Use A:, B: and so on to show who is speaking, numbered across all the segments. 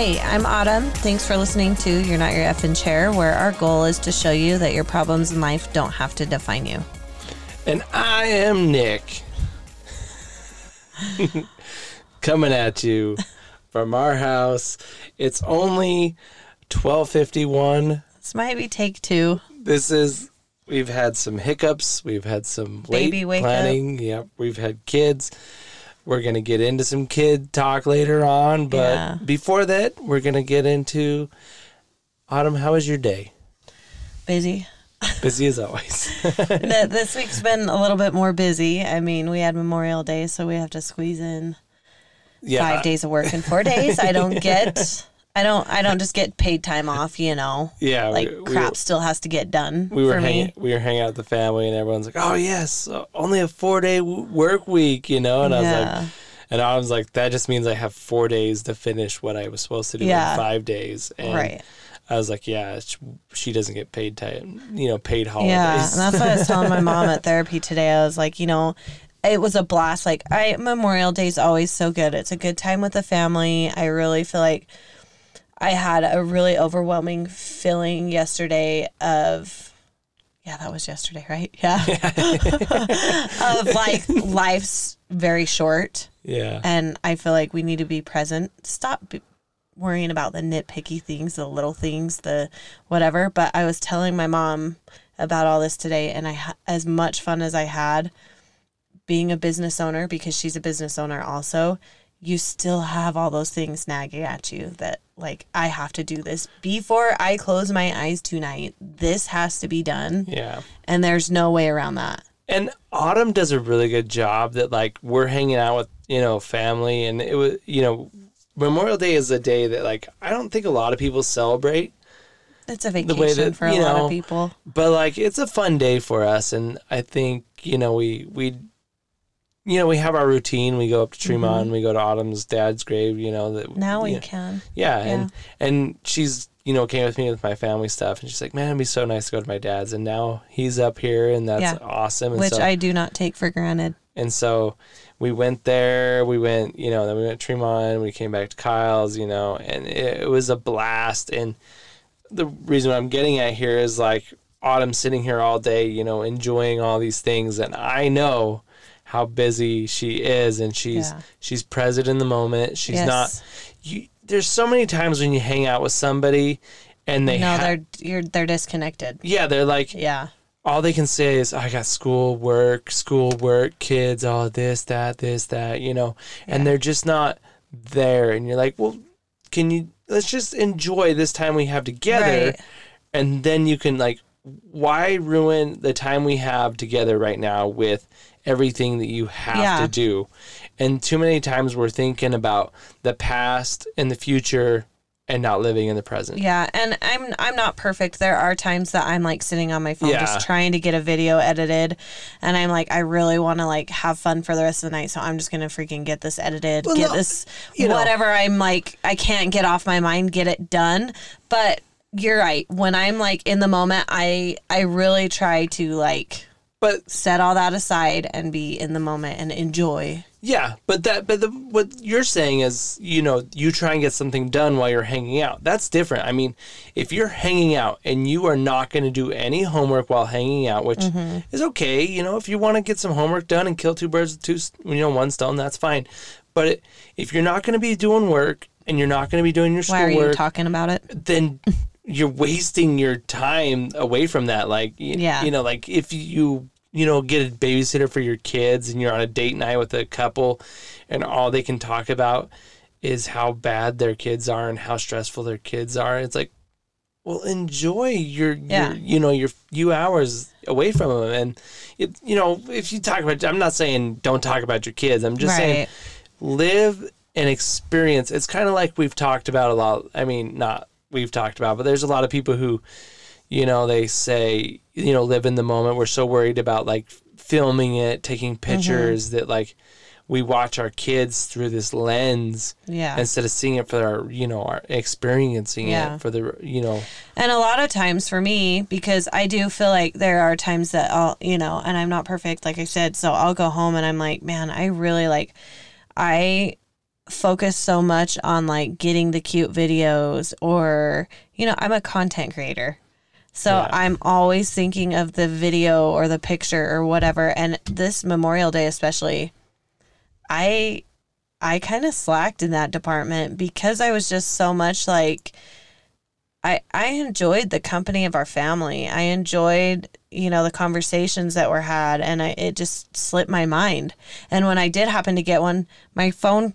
A: Hey, I'm Autumn. Thanks for listening to You're Not Your Effing Chair, where our goal is to show you that your problems in life don't have to define you.
B: And I am Nick. Coming at you from our house. It's only 12:51.
A: This might be take two.
B: This is we've had some hiccups, we've had some late
A: Baby wake up.
B: planning. Yep, we've had kids. We're going to get into some kid talk later on, but
A: Yeah.
B: before that, we're going to get into Autumn, how was your day?
A: Busy.
B: Busy as always.
A: This week's been a little bit more busy. I mean, we had Memorial Day, so we have to squeeze in
B: yeah.
A: five days of work in four days. I don't get. I don't. I don't just get paid time off. You know,
B: Yeah,
A: like
B: we- we-
A: crap still has to get done
B: we were
A: for
B: hanging
A: me.
B: we were hanging out with the family and everyone's like oh yes only a four day work week you know and i was
A: Yeah.
B: like and i was like that just means i have four days to finish what i was supposed to do
A: Yeah.
B: in five days and
A: Right.
B: i was like yeah she doesn't get paid time you know paid holidays
A: Yeah, and that's what I was telling my mom at therapy today. I was like, you know, it was a blast. Like, I Memorial Day is always so good. It's a good time with the family. I really feel like I had a really overwhelming feeling yesterday of, yeah, that was yesterday, right? Yeah, of like life's very short,
B: yeah
A: and I feel like we need to be present. Stop. b- Worrying about the nitpicky things, the little things, the whatever. But I was telling my mom about all this today, and I ha- as much fun as I had being a business owner because she's a business owner also. You still have all those things nagging at you that like I have to do this before I close my eyes tonight. This has to be done,
B: yeah
A: and there's no way around that.
B: and autumn does a really good job that like we're hanging out with you know family and it was you know memorial day is a day that like i don't think a lot of people celebrate
A: It's a
B: way
A: vacation
B: that,
A: for a
B: you
A: lot of people.
B: but like it's a fun day for us and i think you know we we you know we have our routine we go up to tremont we go to autumn's dad's grave you know that
A: Mm-hmm. Now we
B: know,
A: can.
B: yeah, and and she's you know came with me with my family stuff and she's like man it'd be so nice to go to my dad's and now he's up here and that's
A: Yeah.
B: awesome and
A: which
B: so
A: I do not take for granted.
B: and so we went there we went you know then we went to tremont we came back to kyle's you know and it, it was a blast and the reason i'm getting at here is like autumn sitting here all day you know enjoying all these things and i know how busy she is and she's
A: Yeah.
B: she's present in the moment she's
A: Yes.
B: not you there's so many times when you hang out with somebody and they
A: no,
B: ha-
A: they're you're they're disconnected.
B: yeah they're like
A: Yeah.
B: all they can say is I got school, work, school, work, kids, all this, that, this, that, you know, and they're just not there. And you're like, well, can you, let's just enjoy this time we have together.
A: Right.
B: And then you can, like, why ruin the time we have together right now with everything that you have
A: Yeah.
B: to do? And too many times we're thinking about the past and the future and not living in the present.
A: Yeah, and I'm I'm not perfect. There are times that I'm like sitting on my phone
B: Yeah.
A: just trying to get a video edited and I'm like I really want to like have fun for the rest of the night, so I'm just going to freaking get this edited,
B: Well,
A: get
B: no,
A: this
B: you know.
A: whatever I'm like I can't get off my mind, get it done. But you're right. When I'm like in the moment, I I really try to like
B: But
A: set all that aside and be in the moment and enjoy.
B: Yeah, but that but the what you're saying is, you know, you try and get something done while you're hanging out. That's different. I mean, if you're hanging out and you are not going to do any homework while hanging out, which
A: Mm-hmm.
B: is okay, you know, if you want to get some homework done and kill two birds with two, you know, one stone, that's fine. But it, if you're not going to be doing work and you're not going to be doing your
A: Why are you
B: schoolwork,
A: talking about it?
B: then you're wasting your time away from that. Like, y-
A: Yeah.
B: you know, like if you, you know, get a babysitter for your kids and you're on a date night with a couple and all they can talk about is how bad their kids are and how stressful their kids are. It's like, well, enjoy your,
A: Yeah.
B: your you know, your few hours away from them. And, it, you know, if you talk about, I'm not saying don't talk about your kids. I'm just saying live and experience. It's kind of like we've talked about a lot. I mean, not we've talked about, but there's a lot of people who, you know, they say, you know, live in the moment. We're so worried about like filming it, taking
A: Mm-hmm.
B: pictures that like we watch our kids through this lens
A: Yeah.
B: instead of seeing it for our, you know, our experiencing
A: Yeah.
B: it for the, you know,
A: And a lot of times for me, because I do feel like there are times that I'll, you know, and I'm not perfect, like I said, so I'll go home and I'm like, man, I really like, I focus so much on like getting the cute videos or you know i'm a content creator so
B: Yeah.
A: i'm always thinking of the video or the picture or whatever and this memorial day especially i i kind of slacked in that department because i was just so much like I I enjoyed the company of our family. I enjoyed, you know, the conversations that were had and I it just slipped my mind. And when I did happen to get one, my phone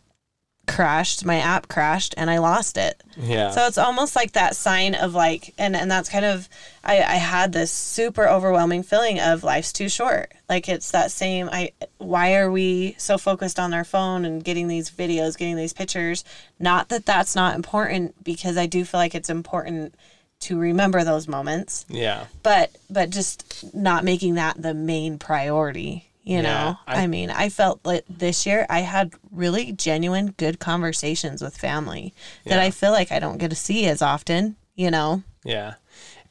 A: crashed, my app crashed and I lost it.
B: Yeah.
A: So it's almost like that sign of like and and that's kind of I I had this super overwhelming feeling of life's too short. Like it's that same I why are we so focused on our phone and getting these videos, getting these pictures? Not that that's not important because I do feel like it's important to remember those moments,
B: yeah.
A: but but just not making that the main priority. You
B: Yeah,
A: know, I,
B: I-
A: mean, I felt like this year I had really genuine good conversations with family that
B: Yeah.
A: I feel like I don't get to see as often. You know,
B: Yeah.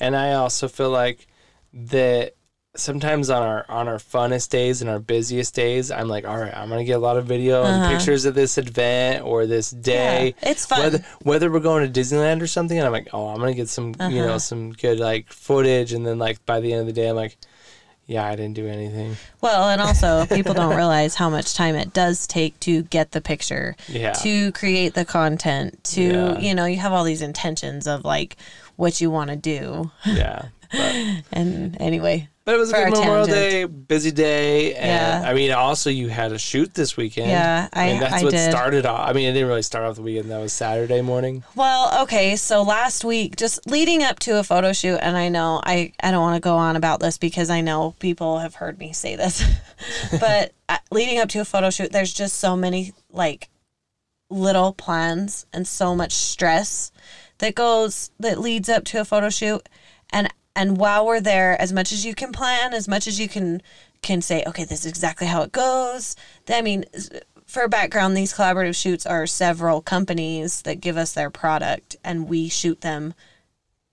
B: And I also feel like that sometimes on our on our funnest days and our busiest days, I'm like, all right, I'm gonna get a lot of video and pictures of this event or this day.
A: Uh-huh. Yeah, it's fun.
B: Whether whether we're going to Disneyland or something, and I'm like, oh, I'm gonna get some you
A: Uh-huh.
B: know some good like footage, and then like by the end of the day, I'm like, yeah, I didn't do anything.
A: Well, and also people don't realize how much time it does take to get the picture,
B: Yeah.
A: to create the content, to
B: Yeah.
A: you know, you have all these intentions of like what you want to do.
B: Yeah. But,
A: And anyway,
B: but it was a good Memorial
A: tangent.
B: Day, busy day, and
A: Yeah.
B: I mean, also you had a shoot this weekend.
A: Yeah, I-
B: and that's
A: I
B: what
A: did.
B: started off. I mean, it didn't really start off the weekend. That was Saturday morning.
A: Well, okay, so last week, just leading up to a photo shoot, and I know I, I don't want to go on about this because I know people have heard me say this, but uh, leading up to a photo shoot, there's just so many like little plans and so much stress that goes that leads up to a photo shoot, and and while we're there, as much as you can plan, as much as you can can say, okay, this is exactly how it goes. I mean, for background, these collaborative shoots are several companies that give us their product and we shoot them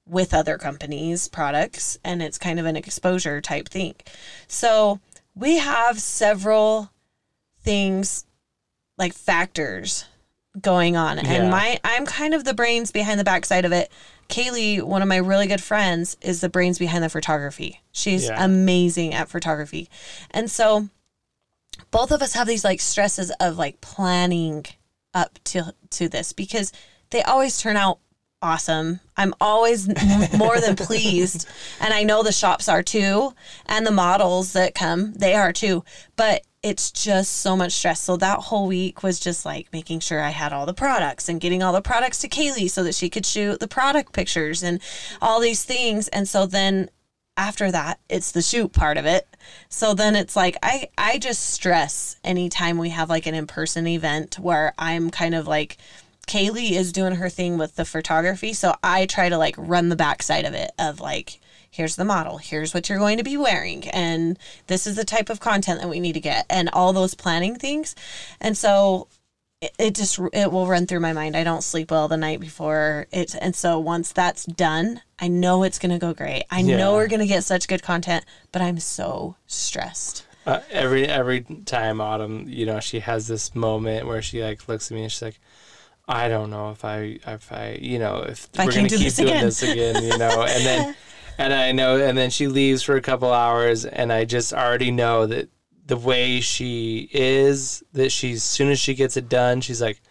A: with other companies' products and it's kind of an exposure type thing. So we have several things like factors going on.
B: Yeah.
A: And my I'm kind of the brains behind the backside of it. Kaylee, one of my really good friends, is the brains behind the photography. She's
B: Yeah.
A: amazing at photography. And so both of us have these like stresses of like planning up to to this because they always turn out awesome. I'm always more than pleased and I know the shops are too and the models that come they are too but it's just so much stress. So that whole week was just like making sure I had all the products and getting all the products to Kaylee so that she could shoot the product pictures and all these things. And so then after that, it's the shoot part of it. So then it's like I I just stress anytime we have like an in-person event where I'm kind of like Kaylee is doing her thing with the photography, so I try to like run the backside of it of like here's the model, here's what you're going to be wearing, and this is the type of content that we need to get, and all those planning things. And so it, it just it will run through my mind. I don't sleep well the night before it, and so once that's done, I know it's gonna go great. I
B: Yeah.
A: know we're gonna get such good content, but I'm so stressed.
B: Uh, every every time Autumn, you know, she has this moment where she like looks at me and she's like, I don't know if I if I you know if,
A: I
B: we're gonna keep
A: this
B: doing
A: again."
B: this again, you know, and then and I know and then she leaves for a couple hours and I just already know that the way she is that she's as soon as she gets it done, she's like,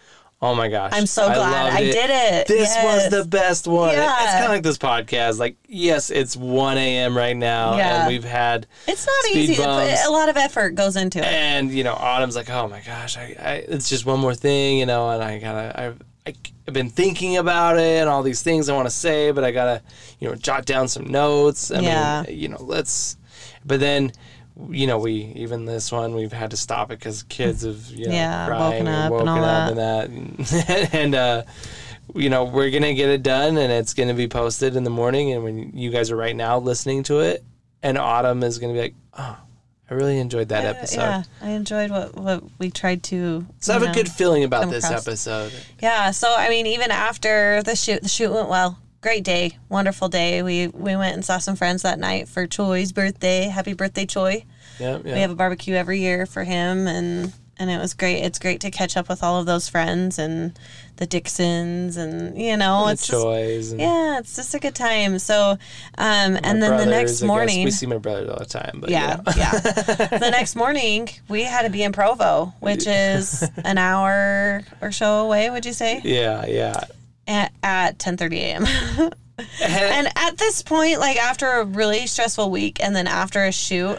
B: Oh my gosh.
A: I'm so glad
B: loved
A: I did it.
B: This
A: Yes.
B: was the best one. It- It's kind of like this podcast. Like, yes, it's 1 a.m. right now,
A: Yeah.
B: and we've had
A: It's not easy.
B: bumps.
A: A lot of effort goes into it.
B: and you know, Autumn's like, "Oh my gosh, I, I it's just one more thing, you know." And I gotta, I've, been thinking about it and all these things I want to say, but I gotta, you know, jot down some notes. I
A: Yeah.
B: mean, you know, let's. But then, you know, we even this one we've had to stop it because kids have, you know,
A: Yeah,
B: crying
A: woken
B: and
A: up
B: woken
A: and all
B: up and that, and uh, you know, we're gonna get it done and it's gonna be posted in the morning. And when you guys are right now listening to it, and Autumn is gonna be like, "Oh, I really enjoyed that episode."
A: Yeah, I enjoyed what what we tried to.
B: So I have
A: you
B: a good feeling about this
A: across.
B: episode.
A: Yeah, so I mean, even after the shoot, the shoot went well. Great day, wonderful day. We we went and saw some friends that night for Choi's birthday. Happy birthday, Choi!
B: Yeah, yeah.
A: We have a barbecue every year for him, and and it was great. It's great to catch up with all of those friends and the Dixons, and you know,
B: The
A: it's just, yeah, it's just a good time. So, um, and then the next morning,
B: we see my brother all the time. But
A: yeah,
B: yeah,
A: yeah. the next morning, we had to be in Provo, which is an hour or so away. Would you say?
B: yeah, yeah.
A: At, at 10:30 a.m. and at this point, like after a really stressful week, and then after a shoot.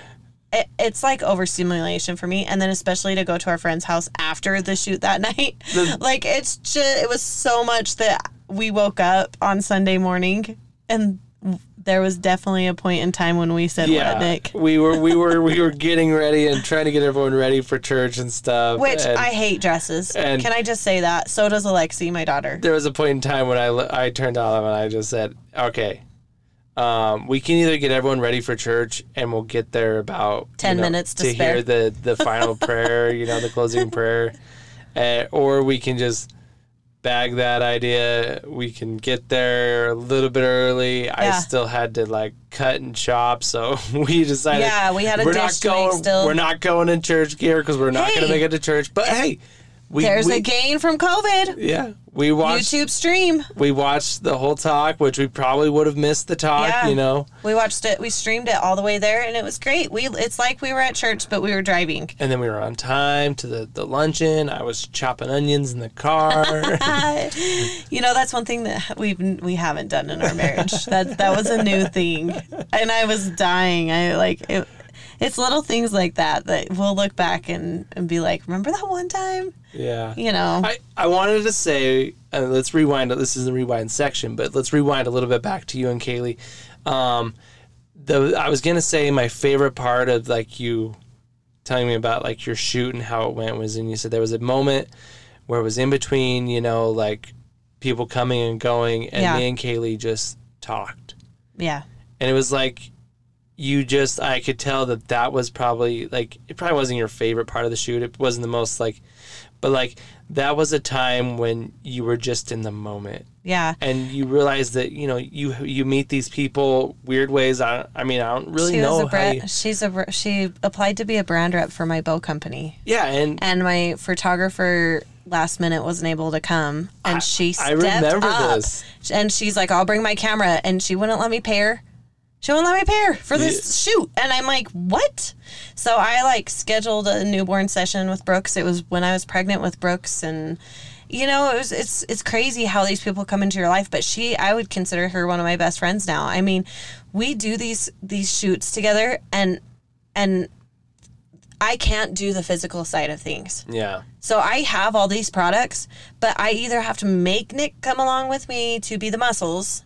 A: It, it's like overstimulation for me, and then especially to go to our friend's house after the shoot that night. like it's just, it was so much that we woke up on Sunday morning, and there was definitely a point in time when we said,
B: yeah,
A: "What, Nick?"
B: we were we were we were getting ready and trying to get everyone ready for church and stuff.
A: Which
B: and
A: I hate dresses.
B: and-
A: Can I just say that? So does Alexi, my daughter.
B: there was a point in time when I I turned to Olive and I just said, okay. Um, we can either get everyone ready for church and we'll get there about
A: 10
B: you know,
A: minutes to
B: to hear the the final prayer, you know, the closing prayer, uh, or we can just bag that idea. We can get there a little bit early. I still had to like cut and chop, so we decided.
A: Yeah, we had a
B: we're not going.
A: still.
B: We're not going in church gear because we're not going to make it to church. But hey, we
A: There's
B: we,
A: a gain from COVID.
B: yeah. We watched
A: YouTube stream.
B: we watched the whole talk, which we probably would have missed the talk,
A: Yeah.
B: you know.
A: We watched it. We streamed it all the way there, and it was great. We it's like we were at church, but we were driving.
B: And then we were on time to the, the luncheon. I was chopping onions in the car.
A: you know, that's one thing that we've we haven't done in our marriage. that that was a new thing, and I was dying. I like it. It's little things like that that we'll look back and, and be like, remember that one time?
B: yeah.
A: You know,
B: I, I wanted to say, uh, let's rewind. This is the rewind section, but let's rewind a little bit back to you and Kaylee. Um, the I was gonna say my favorite part of like you telling me about like your shoot and how it went was, and you said there was a moment where it was in between, you know, like people coming and going, and
A: Yeah.
B: me and Kaylee just talked.
A: yeah,
B: and it was like you just i could tell that that was probably like it probably wasn't your favorite part of the shoot it wasn't the most like but like that was a time when you were just in the moment
A: yeah.
B: and you realize that you know you you meet these people weird ways i, I mean i don't really
A: she
B: know
A: was a bra-
B: you,
A: she's a she applied to be a brand rep for my bow company,
B: yeah and
A: and my photographer last minute wasn't able to come, and she
B: I remember
A: up,
B: this.
A: and she's like, "I'll bring my camera," and she wouldn't let me pay her. She wouldn't let me pay her for this shoot, and I'm like, "What?" So I like scheduled a newborn session with Brooks. It was when I was pregnant with Brooks, and you know, it was it's it's crazy how these people come into your life. But she, I would consider her one of my best friends now. I mean, we do these these shoots together, and and I can't do the physical side of things.
B: yeah
A: So I have all these products, but I either have to make Nick come along with me to be the muscles,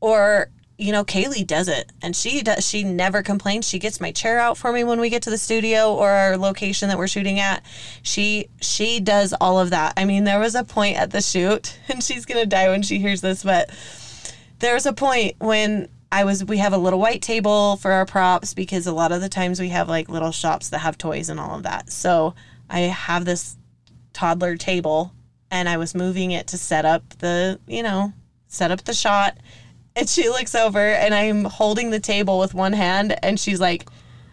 A: or you know, Kaylee does it, and she does. She never complains. She gets my chair out for me when we get to the studio or our location that we're shooting at. She she does all of that. I mean, there was a point at the shoot, and she's gonna die when she hears this, but there was a point when I was we have a little white table for our props because a lot of the times we have like little shops that have toys and all of that. So I have this toddler table and I was moving it to set up the, you know, set up the shot. And she looks over and I'm holding the table with one hand and she's like,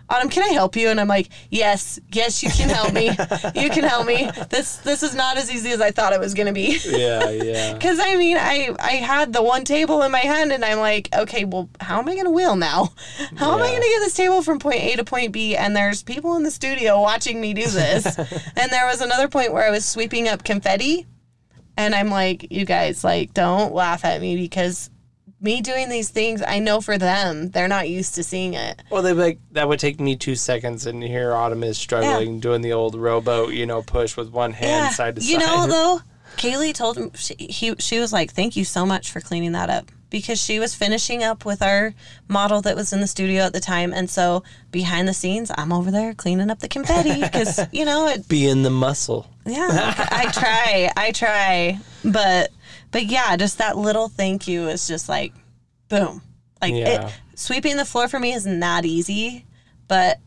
A: Autumn, can I help you? And I'm like, yes, yes, you can help me. you can help me. This this is not as easy as I thought it was gonna be.
B: yeah yeah
A: Because I mean, I I had the one table in my hand, and I'm like, okay, well, how am I going to wheel now? How am I going to get this table from point A to point B? And there's people in the studio watching me do this. and there was another point where I was sweeping up confetti, and I'm like, you guys, like, don't laugh at me because me doing these things, I know for them, they're not used to seeing it.
B: well they like that would take me two seconds and here autumn is struggling doing the old rowboat you know push with one hand side to
A: you
B: side You
A: know though, Kaylee told him she, he she was like, "Thank you so much for cleaning that up." Because she was finishing up with our model that was in the studio at the time, and so behind the scenes, I'm over there cleaning up the confetti because you know it.
B: being the muscle
A: Yeah, I try, I try, but but yeah, just that little thank you is just like, boom, like
B: Yeah.
A: it, sweeping the floor for me is not easy, but.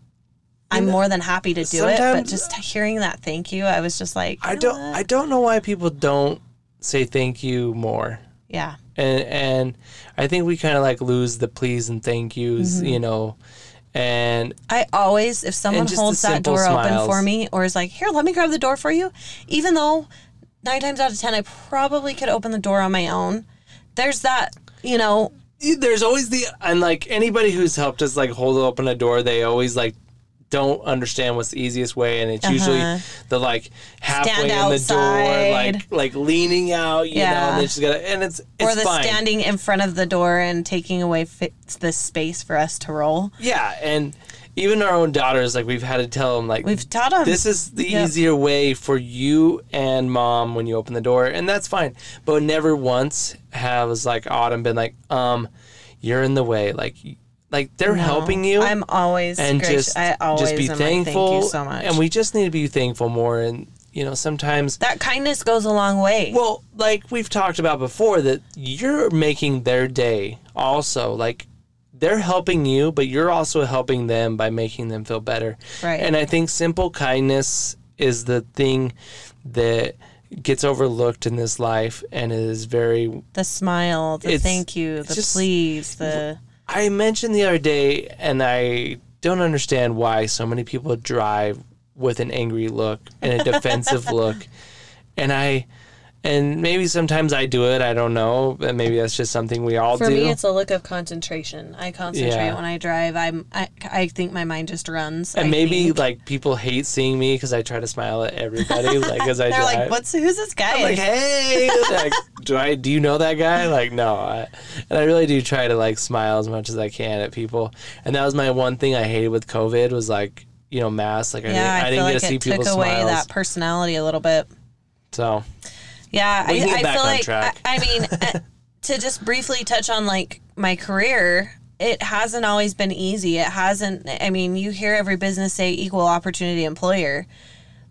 A: I'm more than happy to do it, but just hearing that thank you, I was just like,
B: I don't
A: what?
B: I don't know why people don't say thank you more.
A: yeah,
B: And and I think we kind of like lose the please and thank yous,
A: Mm-hmm.
B: you know. And
A: I always, if someone holds that door open for me or is like, here, let me grab the door for you, even though nine times out of 10, I probably could open the door on my own, there's that, you know,
B: there's always the and like anybody who's helped us like hold open a door, they always like don't understand what's the easiest way, and it's usually
A: Uh-huh.
B: the like halfway in the door, like like leaning out, you know,
A: Yeah.
B: and they just gotta and it's it's
A: or the
B: fine.
A: standing in front of the door and taking away fi- the space for us to roll.
B: Yeah, and even our own daughters, like we've had to tell them, like
A: We've taught them.
B: this is the
A: Yep.
B: easier way for you and mom when you open the door, and that's fine. But never once has like Autumn been like, um, you're in the way, like, like they're
A: No,
B: helping you.
A: I'm always
B: and
A: gracious.
B: just
A: I always
B: just be
A: am like,
B: thankful.
A: Thank you so much.
B: And we just need to be thankful more. And you know, sometimes,
A: that kindness goes a long way.
B: well, like we've talked about before, that you're making their day also. Like they're helping you, but you're also helping them by making them feel better.
A: Right.
B: And I think simple kindness is the thing that gets overlooked in this life and is very
A: the smile, the thank you, the
B: just-
A: please, the
B: I mentioned the other day, and I don't understand why so many people drive with an angry look and a defensive look. And I, and maybe sometimes I do it. I don't know, but maybe that's just something we all
A: For
B: do.
A: For me, it's a look of concentration. I concentrate
B: Yeah.
A: when I drive. I'm. I, I think my mind just runs.
B: and
A: I
B: maybe
A: think.
B: like people hate seeing me because I try to smile at everybody, like as I
A: they're
B: drive.
A: like, "What's who's this guy?"
B: I'm like, hey, like, do I do you know that guy? Like, no, I, and I really do try to like smile as much as I can at people. And that was my one thing I hated with COVID was like, you know, masks. Like, I
A: yeah,
B: didn't,
A: I,
B: I didn't
A: like
B: get to see
A: it took away
B: smiles.
A: that personality a little bit.
B: So
A: Yeah, I, I feel like. I, I mean uh, to just briefly touch on like my career. It hasn't always been easy. It hasn't. I mean, you hear every business say equal opportunity employer,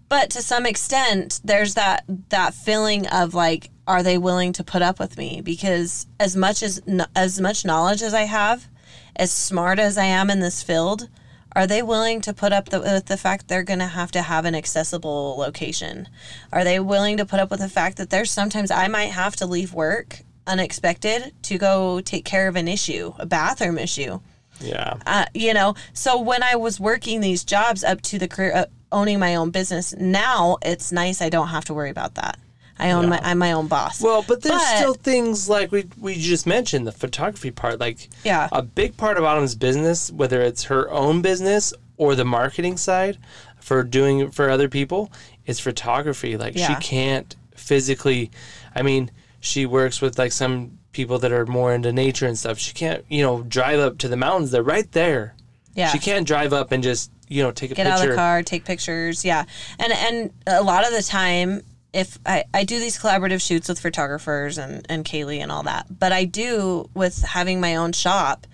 A: but to some extent, there's that that feeling of like, are they willing to put up with me? Because as much as as much knowledge as I have, as smart as I am in this field, are they willing to put up the, with the fact they're going to have to have an accessible location? Are they willing to put up with the fact that there's sometimes I might have to leave work unexpected to go take care of an issue, a bathroom issue?
B: yeah,
A: uh, you know so when i was working these jobs up to the career uh, owning my own business now it's nice i don't have to worry about that i own my i'm my own boss
B: well, but there's
A: But-
B: still things like we we just mentioned the photography part. Like,
A: Yeah.
B: a big part of Autumn's business, whether it's her own business or the marketing side for doing it for other people, is photography. Like, she can't physically. I mean, she works with like some people that are more into nature and stuff. She can't, you know, drive up to the mountains. They're right there.
A: yeah
B: She can't drive up and just, you know, take a
A: get
B: picture.
A: out of the car take pictures yeah and and a lot of the time if I, I do these collaborative shoots with photographers and, and Kaylee and all that, but I do with having my own shop.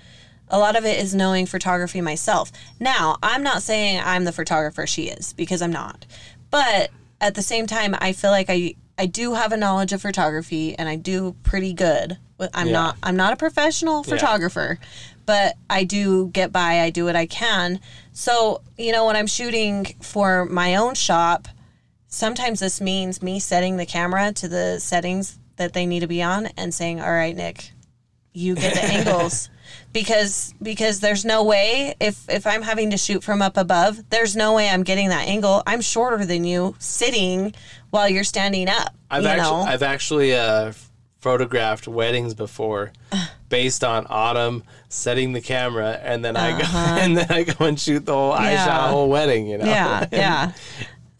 A: A lot of it is knowing photography myself. Now, I'm not saying I'm the photographer she is because I'm not. But at the same time, I feel like I I do have a knowledge of photography and I do pretty good. I'm
B: Yeah.
A: not I'm not a professional photographer, but I do get by. I do what I can. So, you know, when I'm shooting for my own shop, sometimes this means me setting the camera to the settings that they need to be on and saying, "All right, Nick, you get the angles." Because because there's no way if if I'm having to shoot from up above, there's no way I'm getting that angle. I'm shorter than you sitting while you're standing up.
B: I've
A: you
B: actually,
A: know?
B: I've actually uh, photographed weddings before, based on Autumn setting the camera, and then I go and then I go and shoot the whole. I
A: Uh-huh.
B: Shot a whole wedding, you know.
A: yeah,
B: and,
A: yeah.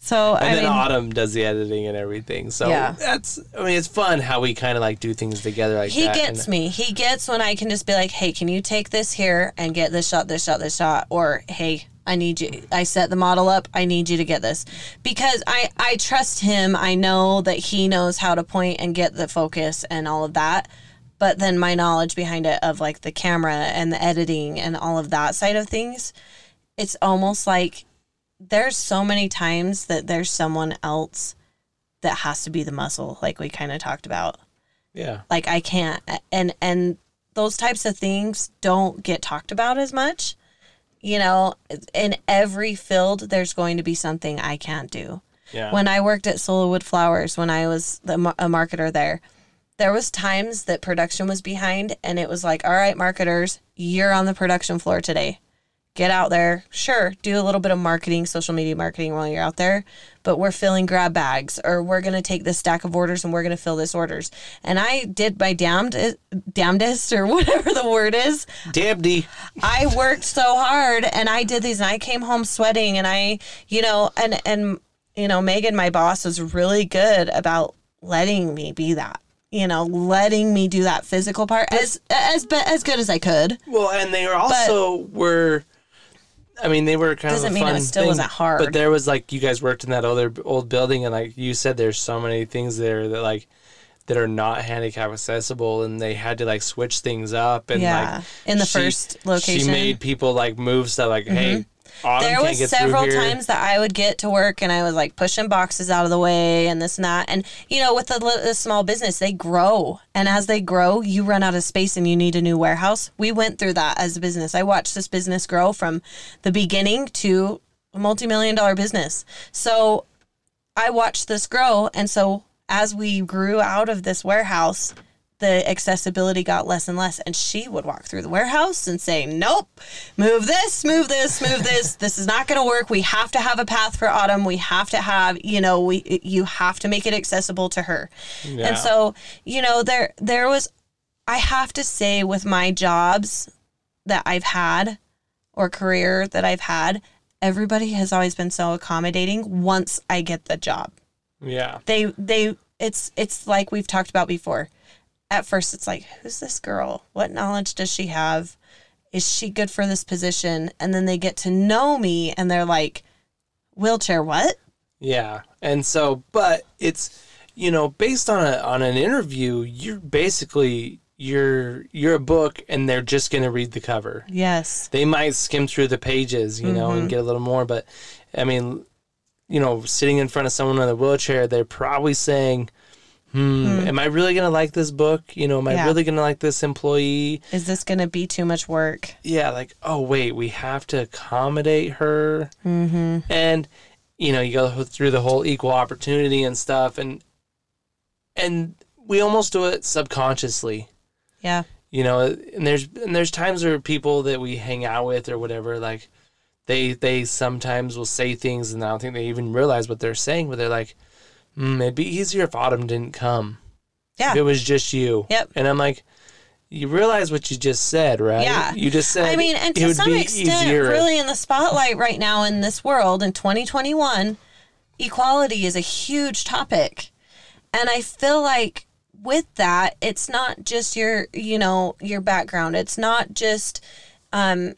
A: So
B: And
A: I
B: then
A: mean,
B: Autumn does the editing and everything. So
A: Yeah.
B: that's. I mean, it's fun how we kind of like do things together like
A: he
B: that.
A: gets me. He gets when I can just be like, "Hey, can you take this here and get this shot, this shot, this shot?" Or, "Hey, I need you. I set the model up. I need you to get this," because I I trust him. I know that he knows how to point and get the focus and all of that. But then my knowledge behind it of like the camera and the editing and all of that side of things, it's almost like there's so many times that there's someone else that has to be the muscle, like we kind of talked about
B: Yeah.
A: like i can't and and those types of things don't get talked about as much you know in every field there's going to be something i can't do
B: Yeah.
A: when i worked at Sola Wood Flowers when i was the, a marketer there there was times that production was behind and it was like all right marketers you're on the production floor today get out there. Sure, do a little bit of marketing, social media marketing while you're out there, but we're filling grab bags or we're going to take this stack of orders and we're going to fill this orders. And I did my damned damnedest or whatever the word is.
B: Damnedy.
A: I worked so hard and I did these and I came home sweating and I, you know, and and you know, Megan my boss was really good about letting me be that you know, letting me do that physical part as as as good as I could.
B: Well, and they also but, were. I mean, they were kind
A: doesn't
B: of a
A: mean
B: fun
A: it still
B: thing,
A: wasn't hard.
B: But there was like you guys worked in that other old building, and like you said, there's so many things there that like that are not handicap accessible, and they had to like switch things up. And
A: yeah,
B: like
A: in the
B: she,
A: first location,
B: she made people like move stuff. Like, mm-hmm. hey, Autumn
A: there was several times that I would get to work and I was like pushing boxes out of the way and this and that. And you know, with a, a small business, they grow, and as they grow, you run out of space and you need a new warehouse. We went through that as a business. I watched this business grow from the beginning to a multi-million dollar business. So I watched this grow, and so as we grew out of this warehouse, the accessibility got less and less and she would walk through the warehouse and say nope move this move this move this. This is not going to work. We have to have a path for autumn. We have to have you know we you have to make it accessible to her. Yeah. and so you know there there was i have to say with my jobs that i've had or career that i've had everybody has always been so accommodating once i get the job.
B: Yeah.
A: They they it's it's like we've talked about before at first it's like, who's this girl? What knowledge does she have? Is she good for this position? And then they get to know me and they're like, wheelchair what?
B: Yeah. And so, but it's, you know, based on a on an interview, you're basically you're you're a book and they're just going to read the cover.
A: Yes.
B: They might skim through the pages, you know, mm-hmm. and get a little more, but I mean, you know, sitting in front of someone in a wheelchair, they're probably saying, hmm, hmm. am I really going to like this book? You know, am I really going to like this employee?
A: Is this going to be too much work?
B: Yeah, like, oh, wait, we have to accommodate her.
A: Mm-hmm.
B: And, you know, you go through the whole equal opportunity and stuff. And, and we almost do it subconsciously.
A: Yeah.
B: You know, and there's, and there's times where people that we hang out with or whatever, like, they, they sometimes will say things and I don't think they even realize what they're saying, but they're like, mm, it'd be easier if Autumn didn't come.
A: Yeah.
B: If it was just you.
A: Yep.
B: And I'm like, you realize what you just said, right?
A: Yeah.
B: You just said.
A: I mean, and to some extent, really in the spotlight right now in this world in 2021, equality is a huge topic. And I feel like with that, it's not just your, you know, your background. It's not just um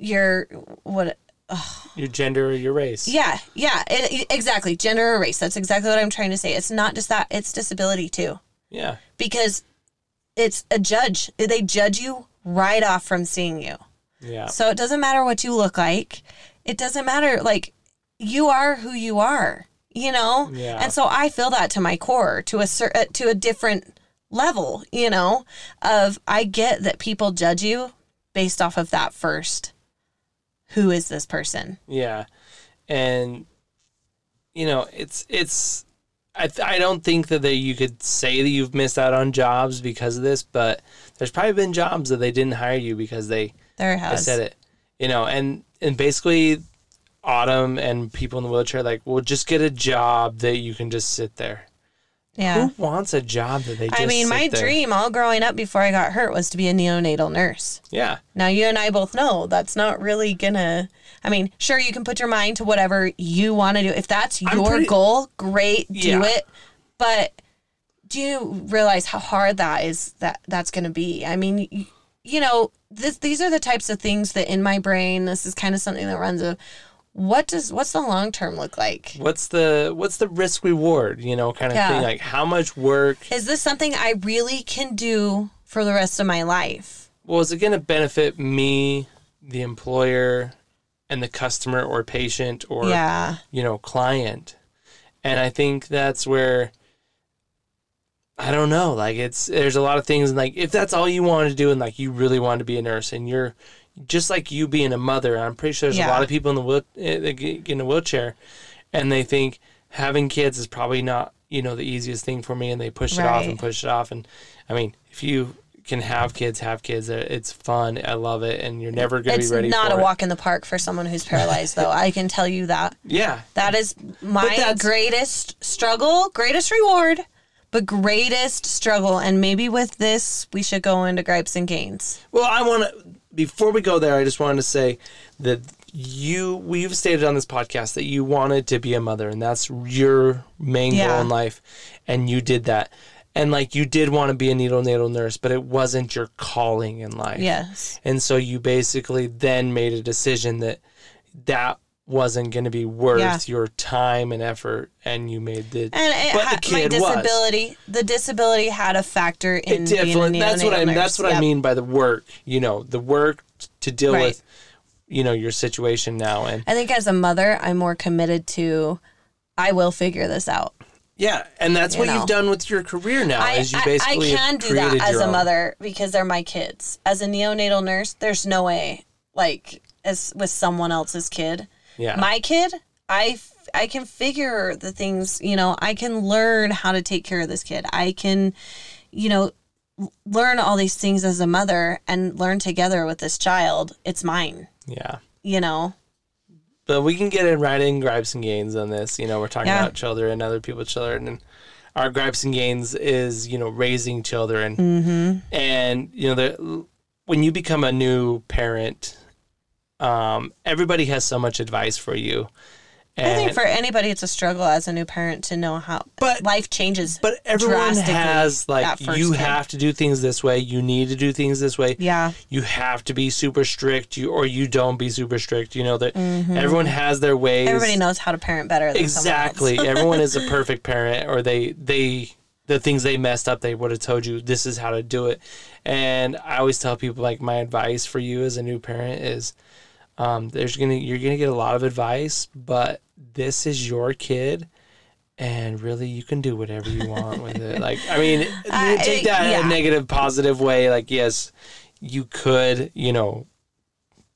A: your what
B: your gender or your race.
A: Yeah, yeah, it, exactly. Gender or race. That's exactly what I'm trying to say. It's not just that; it's disability too.
B: Yeah.
A: Because it's a judge. They judge you right off from seeing you.
B: Yeah.
A: So it doesn't matter what you look like. It doesn't matter. Like you are who you are. You know.
B: Yeah.
A: And so I feel that to my core, to a certain, uh, to a different level. You know, of I get that people judge you based off of that first who is this person?
B: Yeah. And you know, it's it's I I don't think that they, you could say that you've missed out on jobs because of this, but there's probably been jobs that they didn't hire you because they
A: there has.
B: I said it. You know, and and basically Autumn and people in the wheelchair like, well, just get a job that you can just sit there.
A: Yeah.
B: Who wants a job that they just
A: I mean, my
B: there?
A: dream all growing up before I got hurt was to be a neonatal nurse.
B: Yeah.
A: Now, you and I both know that's not really gonna. I mean, sure, you can put your mind to whatever you want to do. If that's your pretty, goal, great, do yeah. it. But do you realize how hard that is that that's going to be? I mean, you, you know, this, these are the types of things that in my brain, this is kind of something that runs a what does what's the long term look like?
B: What's the what's the risk reward, you know, kind of yeah. thing? Like how much work
A: is this something I really can do for the rest of my life?
B: Well, is it going to benefit me, the employer, and the customer or patient or
A: yeah.
B: you know client? And I think that's where I don't know. Like it's there's a lot of things like if that's all you want to do and like you really want to be a nurse and you're just like you being a mother, I'm pretty sure there's yeah. a lot of people in the wheel, eh, in a wheelchair, and they think having kids is probably not you know the easiest thing for me, and they push right. it off and push it off. And I mean, if you can have kids, have kids. Uh, It's fun. I love it, and you're never going to
A: It's
B: be ready
A: It's
B: not
A: a
B: it.
A: walk in the park for someone who's paralyzed, though. I can tell you that.
B: Yeah,
A: That is my greatest struggle, greatest reward, but greatest struggle. And maybe with this, we should go into gripes and gains.
B: Well, I want to before we go there, I just wanted to say that you we've stated on this podcast that you wanted to be a mother and that's your main
A: Yeah.
B: goal in life and you did that. And like you did want to be a neonatal nurse, but it wasn't your calling in life.
A: Yes.
B: And so you basically then made a decision that that wasn't going to be worth
A: Yeah.
B: your time and effort and you made the
A: And it
B: but the
A: my
B: kid was.
A: disability, the disability had a factor in
B: It definitely that's what I
A: neonatal
B: that's
A: nurse.
B: what I mean by the work. You know, the work to deal
A: Right.
B: with, you know, your situation now. And
A: I think as a mother, I'm more committed to. I will figure this out.
B: yeah, and that's
A: You
B: what
A: know.
B: you've done with your career now.
A: I,
B: is you
A: I-
B: basically
A: I, can do that as a
B: own.
A: mother because they're my kids. As a neonatal nurse, there's no way, like, as with someone else's kid.
B: Yeah,
A: My kid, I, f- I can figure the things, you know, I can learn how to take care of this kid. I can, you know, learn all these things as a mother and learn together with this child. It's mine,
B: yeah.
A: you know.
B: But we can get in right in gripes and gains on this. You know, we're talking
A: Yeah.
B: about children, and other people's children, and our gripes and gains is you know raising children,
A: Mm-hmm.
B: and you know the when you become a new parent, um, everybody has so much advice for you. And,
A: I think for anybody, it's a struggle as a new parent to know how
B: But-
A: life changes.
B: But everyone has like you
A: kid.
B: have to do things this way. You need to do things this way.
A: Yeah.
B: You have to be super strict. You or you don't be super strict. You know that everyone has their ways.
A: Mm-hmm. Everybody knows how to parent better than
B: exactly.
A: someone else.
B: everyone is a perfect parent, or they they the things they messed up. They would have told you this is how to do it. And I always tell people like my advice for you as a new parent is, um, there's gonna you're gonna get a lot of advice, but this is your kid and really you can do whatever you want with it. Like i mean
A: I-
B: take that in a negative positive way like yes you could you know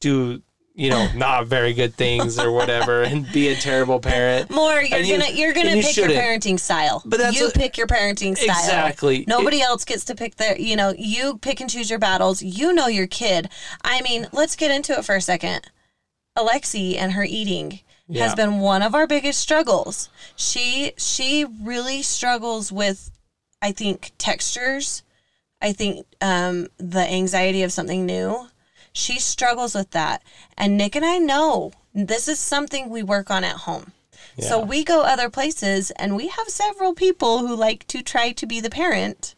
B: do you know not very good things or whatever and be a terrible parent
A: More, you're
B: you-
A: gonna you're gonna
B: you
A: pick your
B: shouldn't.
A: parenting style.
B: But that's
A: you
B: what-
A: pick your parenting style.
B: Exactly.
A: Nobody else gets to pick their. You know, you pick and choose your battles. You know your kid. I mean, let's get into it for a second. Alexi and her eating
B: Yeah.
A: has been one of our biggest struggles. She she really struggles with, I think textures. I think um, the anxiety of something new. She struggles with that. And Nick and I know this is something we work on at home. So we go other places and we have several people who like to try to be the parent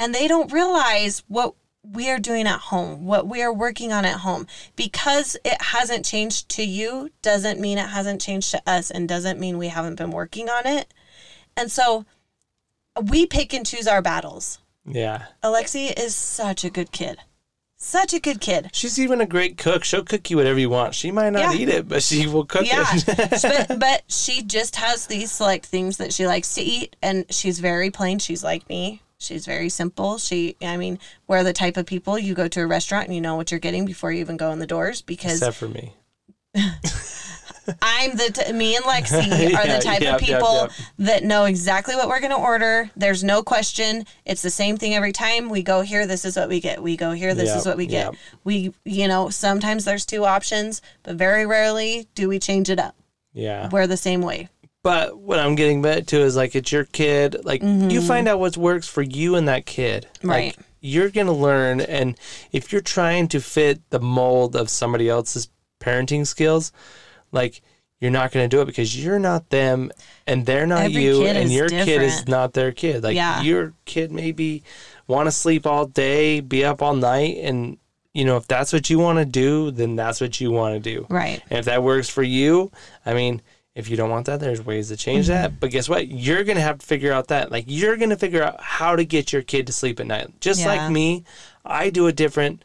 A: and they don't realize what we are doing at home, what we are working on at home. Because it hasn't changed to you doesn't mean it hasn't changed to us and doesn't mean we haven't been working on it. And so we pick and choose our battles.
B: yeah
A: Alexi is such a good kid. Such a good kid.
B: she's even a great cook she'll cook you whatever you want she might not
A: Yeah.
B: eat it but she will cook
A: Yeah.
B: it
A: but but she just has these select things that she likes to eat and she's very plain. She's like me. She's very simple. She I mean, we're the type of people you go to a restaurant and you know what you're getting before you even go in the doors because
B: except for me
A: I'm the t- me and Lexi are
B: Yeah,
A: the type
B: yep,
A: of people
B: yep.
A: that know exactly what we're going to order. There's no question. It's the same thing every time. We go here, this is what we get. We go here, this
B: Yep,
A: is what we get.
B: yep.
A: We you know, sometimes there's two options, but very rarely do we change it up.
B: yeah
A: We're the same way.
B: But what I'm getting back to is like it's your kid. Like you
A: Mm-hmm.
B: find out what works for you and that kid.
A: Right.
B: Like you're gonna learn, and if you're trying to fit the mold of somebody else's parenting skills, like you're not gonna do it because you're not them, and they're not
A: Every
B: you, and your kid is not their kid. Like
A: Yeah.
B: your kid maybe want to sleep all day, be up all night, and you know if that's what you want to do, then that's what you want to do.
A: Right.
B: And if that works for you, I mean, if you don't want that, there's ways to change
A: Mm-hmm.
B: that. But guess what? You're going to have to figure out that. Like, you're going to figure out how to get your kid to sleep at night. Just
A: Yeah.
B: like me, I do it different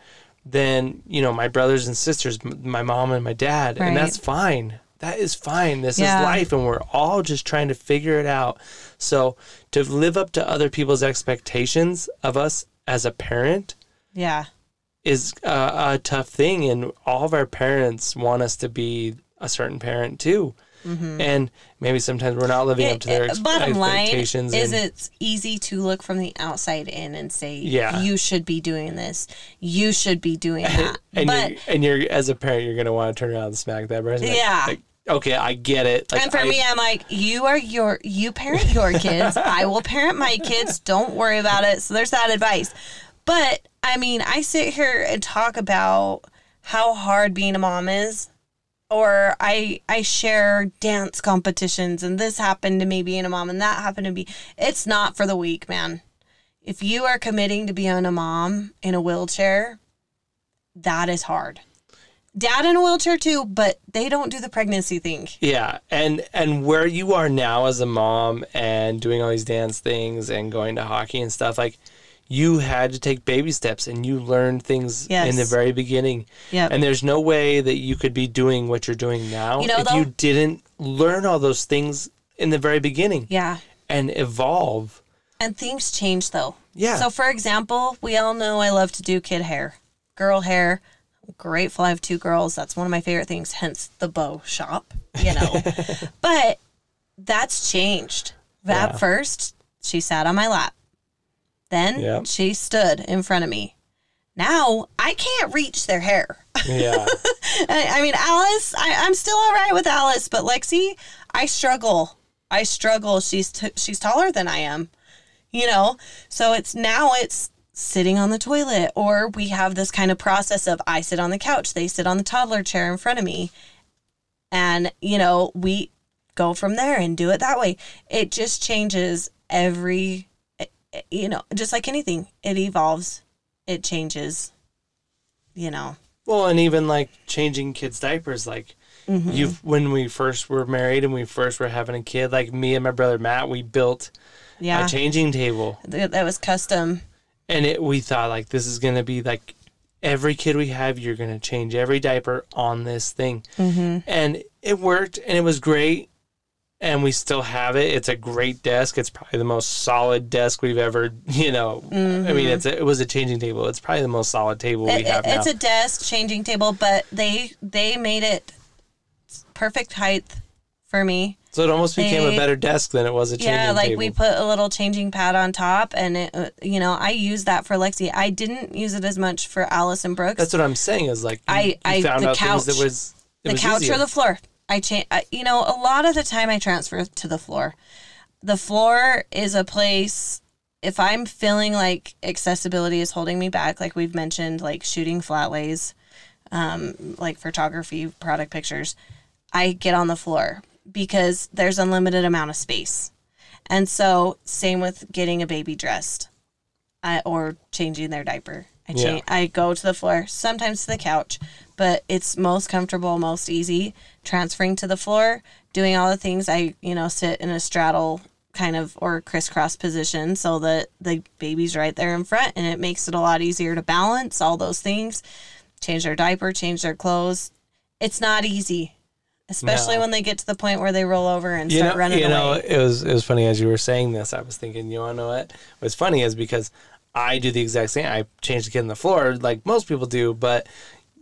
B: than, you know, my brothers and sisters, my mom and my dad.
A: Right.
B: And that's fine. That is fine. This
A: Yeah.
B: is life. And we're all just trying to figure it out. So, to live up to other people's expectations of us as a parent,
A: Yeah.
B: is a, a tough thing and all of our parents want us to be a certain parent too Mm-hmm. and maybe sometimes we're not living up to their
A: It-
B: ex-
A: bottom line
B: expectations.
A: is
B: and,
A: it's easy to look from the outside in and say,
B: Yeah.
A: you should be doing this, you should be doing that.
B: and
A: but
B: you're, and you're as a parent, you're gonna want to turn around and smack that person. like-
A: Yeah.
B: like, okay, I get it. Like,
A: and for
B: I-
A: me, I'm like, you are your, you parent your kids. I will parent my kids. Don't worry about it. So there's that advice. But I mean, I sit here and talk about how hard being a mom is, or I I share dance competitions and this happened to me being a mom and that happened to me. It's not for the weak, man. If you are committing to being a mom in a wheelchair, that is hard. Dad in a wheelchair too, but they don't do the pregnancy thing.
B: Yeah, and and where you are now as a mom and doing all these dance things and going to hockey and stuff, like you had to take baby steps and you learned things in the very beginning.
A: Yep.
B: And there's no way that you could be doing what you're doing now
A: You know,
B: if
A: though-
B: you didn't learn all those things in the very beginning
A: Yeah.
B: and evolve.
A: And things change though.
B: Yeah.
A: So for example, we all know I love to do kid hair, girl hair. Grateful I have two girls. That's one of my favorite things, hence the bow shop, you know. but that's changed. At
B: Yeah.
A: first, she sat on my lap. Then she stood in front of me. Now I can't reach their hair.
B: Yeah.
A: I, I mean, Alice, I, I'm still all right with Alice, but Lexi, I struggle. I struggle. She's t- she's taller than I am, you know. So it's now it's sitting on the toilet, or we have this kind of process of I sit on the couch, they sit on the toddler chair in front of me, and you know we go from there and do it that way. It just changes every, you know, just like anything, it evolves, it changes, you know.
B: Well, and even like changing kids' diapers, like
A: Mm-hmm.
B: you when we first were married and we first were having a kid, like me and my brother Matt, we built
A: Yeah,
B: a changing table,
A: that was custom.
B: and it we thought like this is gonna be like every kid we have, you're gonna change every diaper on this thing,
A: Mm-hmm.
B: and it worked, and it was great, and we still have it. It's a great desk. It's probably the most solid desk we've ever, you know. I mean, it's a, it was a changing table. It's probably the most solid table we
A: Mm-hmm. It-
B: have now.
A: it's a desk changing table, but they they made it perfect height for me.
B: so it almost became a better desk than it was a changing table.
A: Yeah, like
B: table.
A: we put a little changing pad on top, and it, uh, you know, I use that for Lexi. I didn't use it as much for Alice and Brooks.
B: That's what I'm saying. Is like you,
A: I- I-
B: found
A: the
B: out things that
A: couch.
B: was it
A: the couch
B: easier.
A: or the floor. I change. You know, a lot of the time I transfer to the floor. The floor is a place. If I'm feeling like accessibility is holding me back, like we've mentioned, like shooting flat lays, um, like photography, product pictures, I get on the floor because there's unlimited amount of space. And so, same with getting a baby dressed, I, or changing their diaper. I
B: Yeah.
A: I go to the floor, sometimes to the couch, but it's most comfortable, most easy transferring to the floor, doing all the things. I, you know, sit in a straddle kind of or crisscross position so that the baby's right there in front and it makes it a lot easier to balance all those things. Change their diaper, change their clothes. It's not easy, especially
B: No.
A: when they get to the point where they roll over and
B: you
A: start
B: know,
A: running
B: you know, it was it was funny as you were saying this. I was thinking, you want to know what? What's funny is because I do the exact same. I change the kid on the floor like most people do, but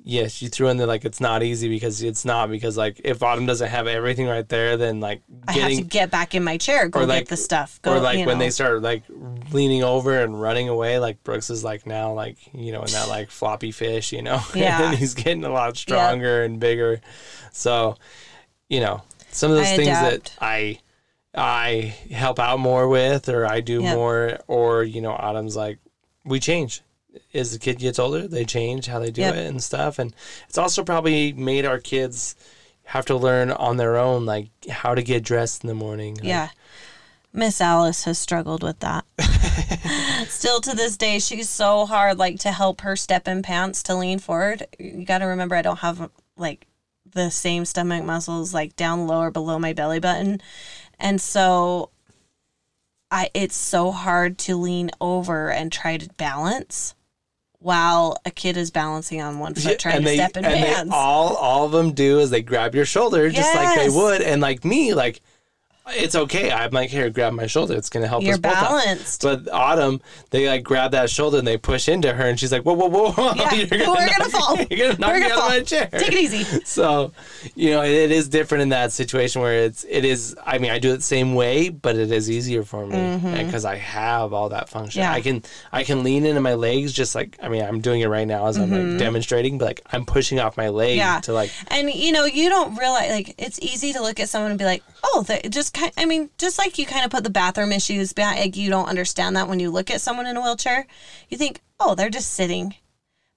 B: yes, you threw in the like it's not easy because it's not because like if Autumn doesn't have everything right there, then like
A: I have to get back in my chair, go
B: or
A: get the stuff, go.
B: or like when
A: know.
B: they start like leaning over and running away, like Brooks is like now like you know in that like floppy fish, you know,
A: Yeah.
B: and he's getting a lot stronger and bigger. So, you know, some of those
A: I
B: things
A: adapt.
B: that I I help out more with, or I do
A: Yep.
B: more, or you know, Autumn's like we change. As the kid gets older, they change how they do
A: Yep.
B: it and stuff, and it's also probably made our kids have to learn on their own, like how to get dressed in the morning. like,
A: Yeah. Miss Alice has struggled with that. Still to this day, she's so hard, like to help her step in pants to lean forward. You got to remember, I don't have like the same stomach muscles like down lower below my belly button. And so I it's so hard to lean over and try to balance while a kid is balancing on one foot trying
B: and
A: to
B: they,
A: step in
B: and
A: pants.
B: they all all of them do is they grab your shoulder just like they would and like me like it's okay. I'm like, here, grab my shoulder. It's gonna help
A: You're
B: us both out."
A: balanced.
B: But Autumn, they like grab that shoulder and they push into her, and she's like, whoa, whoa, whoa, whoa.
A: Yeah, we're gonna
B: knock-
A: fall.
B: You're gonna knock
A: We're
B: me
A: gonna
B: out of
A: fall.
B: my chair.
A: Take it easy.
B: So, you know, it, it is different in that situation where it's it is. I mean, I do it the same way, but it is easier for me because I have all that function.
A: Mm-hmm. Yeah.
B: I can I can lean into my legs just like I mean I'm doing it right now as I'm like demonstrating, but like I'm pushing off my leg
A: Mm-hmm. Yeah.
B: to like
A: And you know, you don't realize like it's easy to look at someone and be like, "Oh, they just kind I mean, just like you kind of put the bathroom issues back, like you don't understand that when you look at someone in a wheelchair. You think, "Oh, they're just sitting."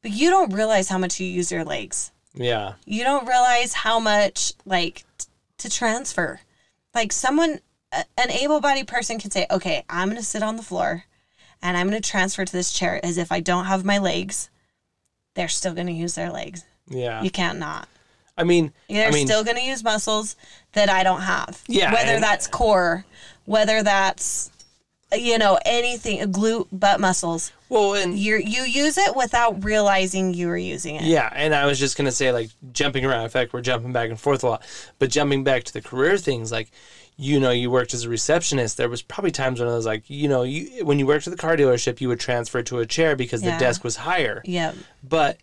A: But you don't realize how much you use your legs.
B: yeah
A: You don't realize how much like t- to transfer. Like someone a- an able-bodied person can say, "Okay, I'm going to sit on the floor and I'm going to transfer to this chair as if I don't have my legs." They're still going to use their legs.
B: yeah.
A: You can't not.
B: I mean
A: They're
B: I mean
A: still going to use muscles that I don't have.
B: Yeah,
A: Whether
B: and-
A: that's core, whether that's you know anything, glute, butt muscles.
B: well and
A: You you use it without realizing you were using it.
B: Yeah, and I was just gonna say like jumping around. In fact, we're jumping back and forth a lot. But jumping back to the career things, like you know, you worked as a receptionist. There was probably times when I was like, you know, you when you worked at the car dealership, you would transfer to a chair because
A: Yeah.
B: the desk was higher.
A: Yep.
B: But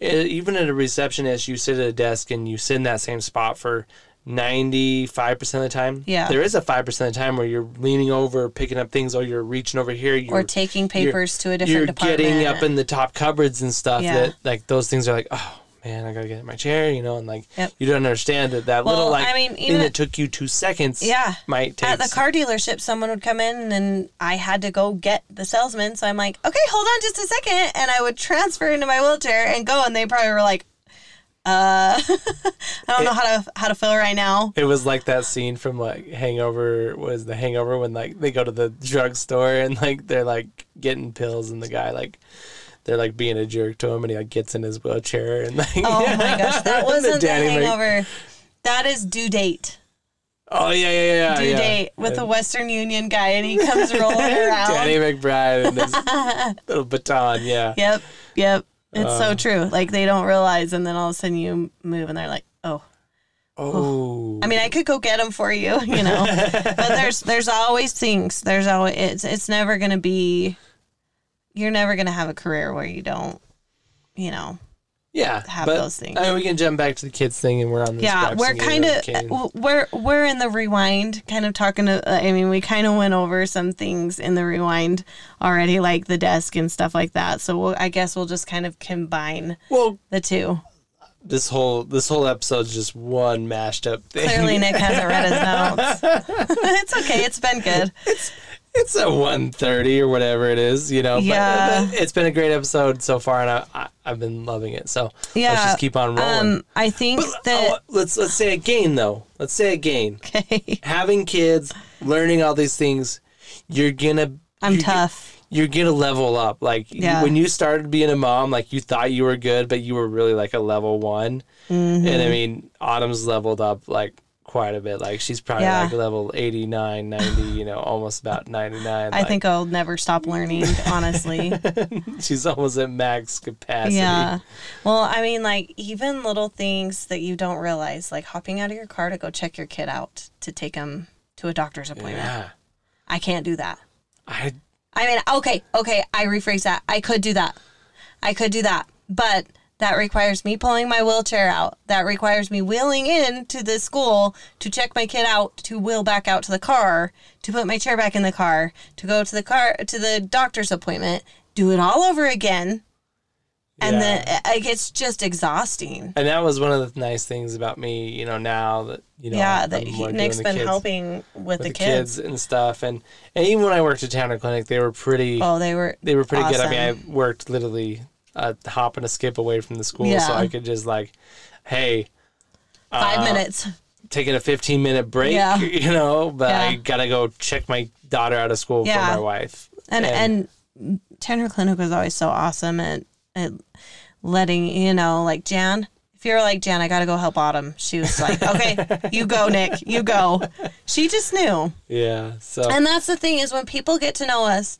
B: even at a receptionist, you sit at a desk and you sit in that same spot for. 95% of the time.
A: Yeah.
B: There is a 5% of the time where you're leaning over, picking up things, or you're reaching over here. You're,
A: Or taking papers to a different
B: you're
A: department.
B: getting up in the top cupboards and stuff
A: Yeah.
B: that like those things are like oh man i gotta get in my chair you know and like
A: Yep.
B: you don't understand that that little like
A: I mean, even
B: that took you two seconds
A: Yeah.
B: might take
A: At the car dealership, someone would come in and I had to go get the salesman. So I'm like, okay, hold on just a second. And I would transfer into my wheelchair and go. And they probably were like, uh, I don't know how to how to feel right now.
B: it was like that scene from like hangover was the hangover when like they go to the drugstore and like they're like getting pills and the guy like they're like being a jerk to him and he like gets in his wheelchair and like
A: Oh my gosh, that wasn't the,
B: Mc-
A: hangover. That is due date.
B: oh yeah yeah yeah
A: Due
B: yeah.
A: date with a Western Union guy, and he comes rolling around.
B: Danny McBride and his little baton yeah
A: Yep, yep. It's so um, true. Like they don't realize, and then all of a sudden you move, and they're like, "Oh."
B: oh
A: I mean, I could go get them for you, you know. but there's there's always things. There's always it's it's never gonna be. You're never gonna have a career where you don't, you know.
B: yeah
A: have
B: but,
A: those things.
B: I mean, we can jump back to the kids thing and we're on this
A: yeah we're kind
B: of
A: of we're we're in the rewind kind of talking to uh, i mean we kind of went over some things in the rewind already like the desk and stuff like that so we'll, i guess we'll just kind of combine
B: well
A: the two
B: this whole this whole episode's just one mashed up thing.
A: clearly nick hasn't read his notes it's okay it's been good
B: it's a one thirty or whatever it is, you know.
A: Yeah.
B: But, it's been a great episode so far, and I, I I've been loving it. So
A: yeah
B: let's just keep on rolling.
A: um i think
B: But,
A: that
B: oh, let's let's say again though. Let's say again.
A: okay
B: Having kids, learning all these things, you're gonna.
A: i'm
B: you're,
A: tough
B: You're gonna level up. Like
A: Yeah.
B: when you started being a mom, like you thought you were good, but you were really like a level one.
A: Mm-hmm.
B: And I mean, Autumn's leveled up like quite a bit. Like she's probably
A: Yeah.
B: like level 89, 90, you know, almost about 99.
A: i
B: Like,
A: think i'll never stop learning honestly
B: she's almost at max capacity.
A: Yeah. Well, I mean, like, even little things that you don't realize, like hopping out of your car to go check your kid out to take him to a doctor's appointment.
B: Yeah.
A: I can't do that.
B: I
A: I mean, okay, okay, I rephrase that. I could do that. I could do that. But that requires me pulling my wheelchair out. That requires me wheeling in to the school to check my kid out, to wheel back out to the car, to put my chair back in the car, to go to the car to the doctor's appointment, do it all over again. And
B: Yeah.
A: then like uh, it's just exhausting.
B: and that was one of the nice things about me, you know, now that you know
A: yeah, that he,
B: doing
A: Nick's been helping with,
B: with
A: the,
B: the
A: kids.
B: kids. and stuff and and even when I worked at Tanner Clinic, they were pretty
A: Oh, they were
B: they were pretty good. I mean, I worked literally a hop and a skip away from the school, so I could just like, hey,
A: five
B: uh,
A: minutes.
B: taking a 15 minute break,
A: Yeah.
B: you know, but I gotta go check my daughter out of school
A: Yeah.
B: for my wife.
A: and and Tanner Clinic was always so awesome at, at letting you know, like Jan. If you're like Jan, I gotta go help Autumn. She was like, okay, you go, Nick, you go. She just knew,
B: yeah, so
A: and that's the thing is when people get to know us,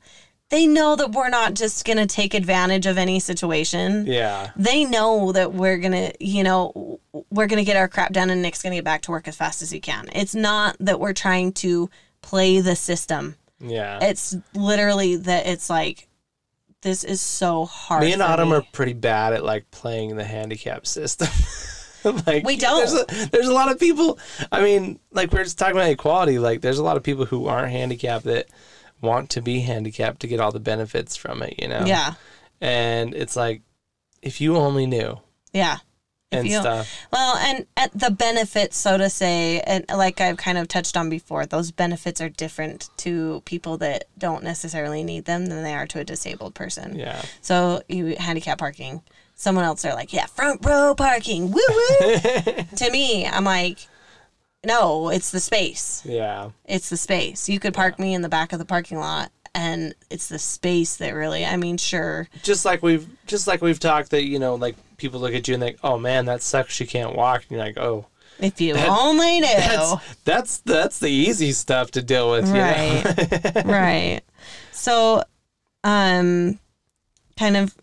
A: they know that we're not just going to take advantage of any situation.
B: Yeah.
A: They know that we're going to, you know, we're going to get our crap done and Nick's going to get back to work as fast as he can. It's not that we're trying to play the system.
B: Yeah.
A: It's literally that it's like, this is so hard.
B: Me and Autumn
A: me.
B: are pretty bad at like playing the handicap system. like
A: We don't.
B: There's a, there's a lot of people. I mean, like we we're just talking about equality. Like there's a lot of people who aren't handicapped that want to be handicapped to get all the benefits from it. You know.
A: Yeah.
B: And it's like, if you only knew
A: Yeah. If
B: and
A: you-
B: stuff.
A: Well, and at the benefits, so to say, and like I've kind of touched on before, those benefits are different to people that don't necessarily need them than they are to a disabled person.
B: Yeah.
A: So you handicap parking. Someone else are like, yeah, front row parking, woo woo. to me, I'm like, no, it's the space.
B: Yeah.
A: It's the space. You could park me in the back of the parking lot, and it's the space that really. I mean, sure,
B: Just like we've just like we've talked that you know like people look at you and think, oh man, that sucks. You can't walk. And you're like, oh.
A: if you only knew.
B: That's that's that's the easy stuff to deal with. You know?
A: right right so um kind of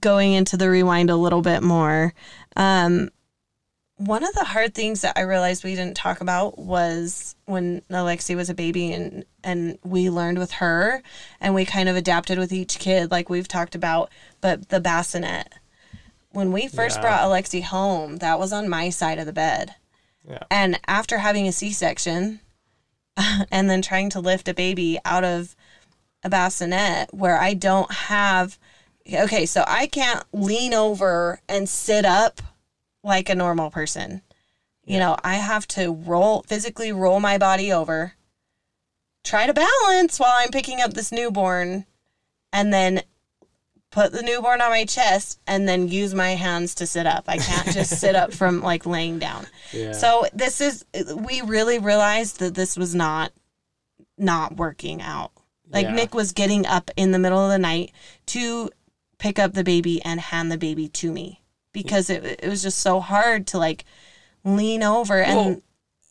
A: going into the rewind a little bit more um one of the hard things that I realized we didn't talk about was when Alexi was a baby and and we learned with her and we kind of adapted with each kid like we've talked about but the bassinet when we first
B: Yeah.
A: brought Alexi home that was on my side of the bed
B: Yeah.
A: and after having a C-section and then trying to lift a baby out of a bassinet where I don't have okay, so I can't lean over and sit up like a normal person. You know, I have to roll physically roll my body over, try to balance while I'm picking up this newborn, and then put the newborn on my chest and then use my hands to sit up. I can't just sit up from like laying down.
B: Yeah.
A: So this is we really realized that this was not not working out. Like
B: Yeah.
A: Nick was getting up in the middle of the night to pick up the baby and hand the baby to me because it it was just so hard to like lean over and
B: Well,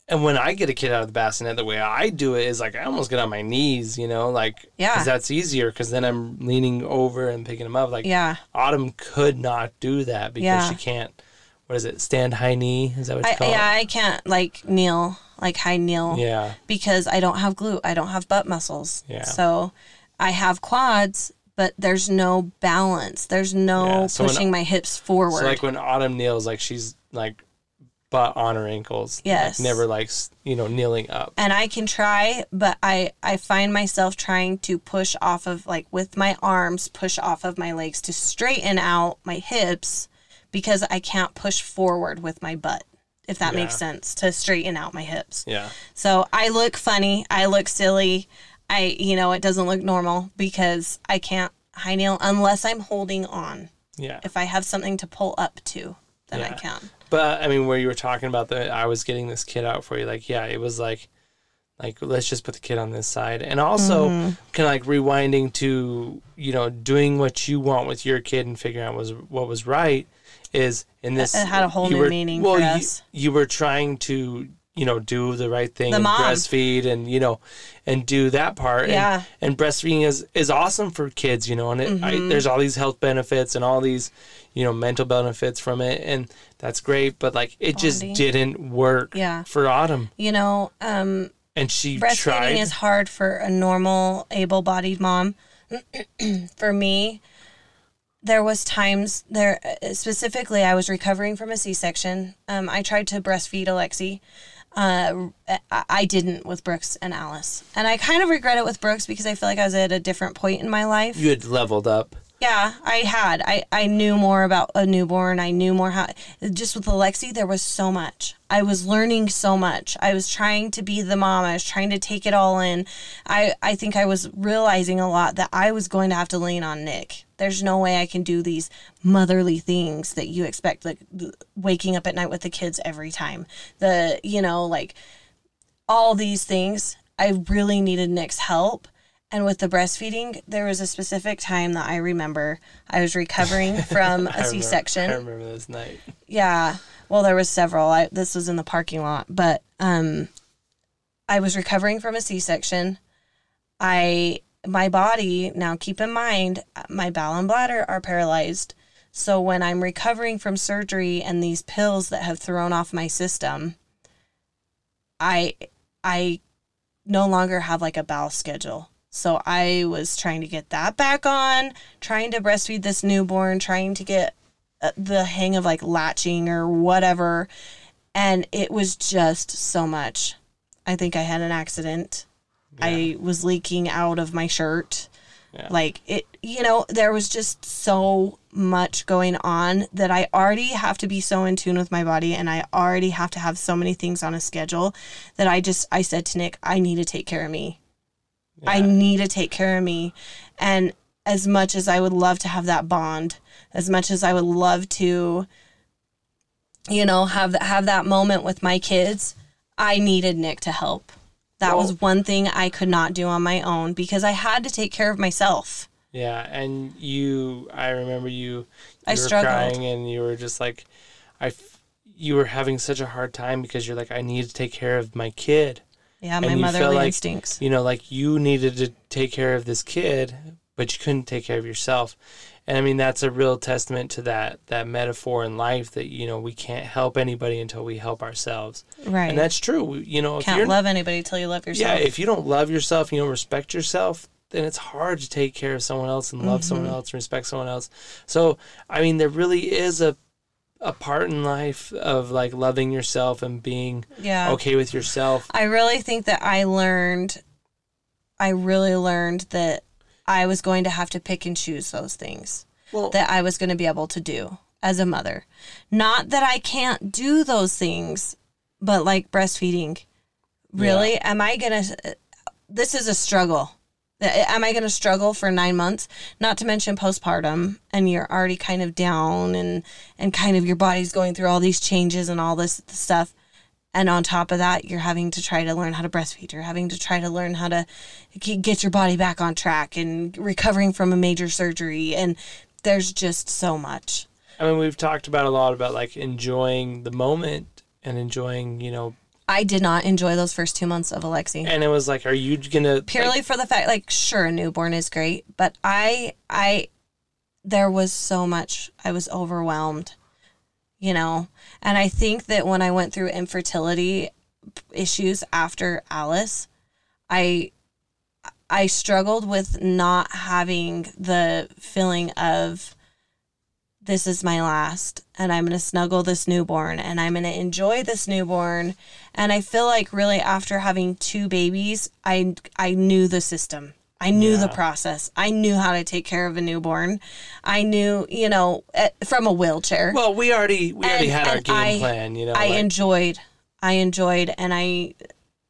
B: and when I get a kid out of the bassinet, the way I do it is like I almost get on my knees, you know, like
A: yeah,
B: because that's easier because then I'm leaning over and picking him up. Like
A: yeah.
B: Autumn could not do that because
A: Yeah.
B: she can't. What is it? Stand high knee? Is that what you
A: I
B: call
A: yeah, I can't like kneel, like high kneel.
B: Yeah.
A: because I don't have glute, I don't have butt muscles.
B: Yeah.
A: So I have quads, but there's no balance. There's no
B: Yeah, so when-
A: pushing my hips forward.
B: So like when Autumn kneels, like she's like butt on her ankles. like,
A: Yes.
B: never like you know kneeling up.
A: and I can try, but I I find myself trying to push off of like with my arms, push off of my legs to straighten out my hips because I can't push forward with my butt. If that makes sense, to straighten out my hips.
B: Yeah.
A: So I look funny. I look silly. I, you know, it doesn't look normal because I can't high kneel unless I'm holding on.
B: Yeah.
A: If I have something to pull up to, then I can.
B: But I mean, where you were talking about that, I was getting this kid out for you. Like, yeah, it was like, like let's just put the kid on this side, and also
A: Mm-hmm.
B: kind of like rewinding to you know doing what you want with your kid and figuring out was what was right. Is in this
A: It had a whole new
B: were-
A: meaning
B: well,
A: for
B: you. You were trying to you know do the right thing
A: The
B: and
A: mom.
B: breastfeed and you know and do that part. And-
A: Yeah.
B: And, breastfeeding is is awesome for kids, you know, and it,
A: Mm-hmm.
B: there's all these health benefits and all these you know mental benefits from it and that's great but like it just didn't work
A: Yeah.
B: for autumn
A: You know, um,
B: and she
A: breastfeeding
B: tried
A: is hard for a normal able-bodied mom. for me, there was times there uh, specifically I was recovering from a C-section. Um, I tried to breastfeed Alexi. Uh, I- I didn't with Brooks and Alice, and I kind of regret it with Brooks because I feel like I was at a different point in my life.
B: you had leveled up
A: Yeah, I had. I, I knew more about a newborn. I knew more how. Just with Alexi, there was so much. I was learning so much. I was trying to be the mom. I was trying to take it all in. I, I think I was realizing a lot that I was going to have to lean on Nick. There's no way I can do these motherly things that you expect, like waking up at night with the kids every time. The, you know, like all these things. I really needed Nick's help. And with the breastfeeding, there was a specific time that I remember I was recovering from a C section.
B: I remember this night
A: Yeah. Well, there was several. I, this was in the parking lot, but um, I was recovering from a C-section. I my body, now keep in mind, my bowel and bladder are paralyzed. So when I'm recovering from surgery and these pills that have thrown off my system, I I no longer have like a bowel schedule. So I was trying to get that back on, trying to breastfeed this newborn, trying to get uh, the hang of like latching or whatever. And it was just so much. I think I had an accident. I was leaking out of my shirt.
B: Yeah.
A: Like it, you know, there was just so much going on that I already have to be so in tune with my body and I already have to have so many things on a schedule that I just, I said to Nick, I need to take care of me. I need to take care of me. And as much as I would love to have that bond, as much as I would love to, you know, have have that moment with my kids, I needed Nick to help. That
B: Well-
A: was one thing I could not do on my own because I had to take care of myself.
B: Yeah, and you, I remember you. you
A: I
B: were
A: struggled.
B: crying, and you were just like, I, f- you were having such a hard time because you're like, I need to take care of my kid.
A: Yeah, my motherly
B: like-
A: instincts.
B: You know, like you needed to take care of this kid, but you couldn't take care of yourself. And I mean, that's a real testament to that that metaphor in life that you know we can't help anybody until we help ourselves,
A: Right.
B: and that's true. We- You know,
A: Can't love anybody till you love yourself.
B: yeah, if you don't love yourself, you don't respect yourself, then it's hard to take care of someone else and love someone
A: Mm-hmm.
B: else and respect someone else. So, I mean, there really is a a part in life of like loving yourself and being
A: yeah.
B: okay with yourself.
A: I really think that I learned, I really learned that I was going to have to pick and choose those things
B: Well,
A: that I was going to be able to do as a mother. Not that I can't do those things, but like breastfeeding. Really? Am I going to, this is a struggle. Am I going to struggle for nine months? Not to mention postpartum, and you're already kind of down, and and kind of your body's going through all these changes and all this stuff. And on top of that, you're having to try to learn how to breastfeed. You're having to try to learn how to get your body back on track and recovering from a major surgery. And there's just so much.
B: I mean, we've talked about a lot about like enjoying the moment and enjoying, you know,
A: I did not enjoy those first two months of Alexi.
B: and it was like, are you gonna
A: purely
B: like,
A: for the fact like sure a newborn is great but i i there was so much i was overwhelmed you know and i think that when i went through infertility issues after alice i i struggled with not having the feeling of this is my last and i'm going to snuggle this newborn and i'm going to enjoy this newborn and i feel like really after having two babies i i knew the system I knew the process. I knew how to take care of a newborn. I knew, you know, eh, from a wheelchair.
B: Well, we already we already had our
A: and
B: game
A: I-
B: plan, you know.
A: I
B: like-
A: enjoyed. I enjoyed and I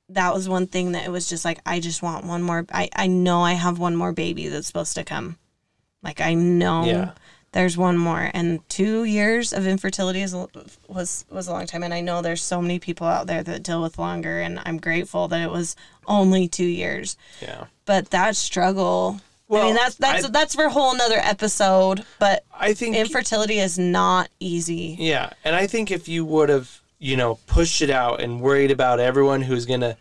A: that was one thing that it was just like I just want one more I I know I have one more baby that's supposed to come. Like I know
B: Yeah.
A: There's one more and 2 years of infertility is was was a long time and I know there's so many people out there that deal with longer and I'm grateful that it was only 2 years.
B: yeah.
A: But that struggle I mean that's that's
B: I-
A: that's for a whole nother episode, but
B: I think
A: infertility is not easy.
B: Yeah, and I think if you would have, you know, pushed it out and worried about everyone who's gonna,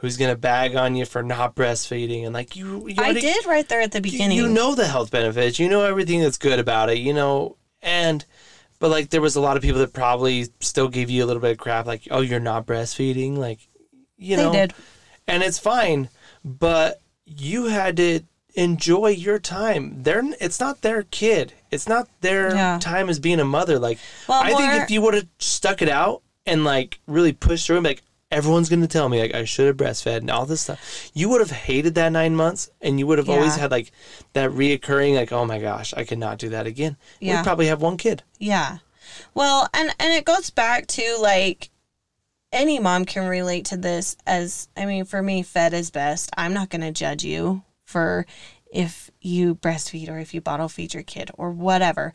B: who's gonna bag on you for not breastfeeding, and like you, you
A: I did right there at the beginning.
B: You know the health benefits. You know everything that's good about it. You know, and but like there was a lot of people that probably still gave you a little bit of crap, like, oh, you're not breastfeeding, like, you
A: they
B: know,
A: did.
B: and it's fine, but you had to enjoy your time. They're it's not their kid. It's not their
A: Yeah.
B: time as being a mother. Like
A: Well,
B: I think if you would have stuck it out and like really pushed through and be like everyone's gonna tell me like I should have breastfed and all this stuff, you would have hated that nine months and you would have always had like that reoccurring like, oh my gosh, I cannot do that again.
A: Yeah.
B: We'd probably have one kid.
A: Yeah. Well, and and it goes back to like any mom can relate to this as I mean, for me, fed is best. I'm not going to judge you for if you breastfeed or if you bottle feed your kid or whatever.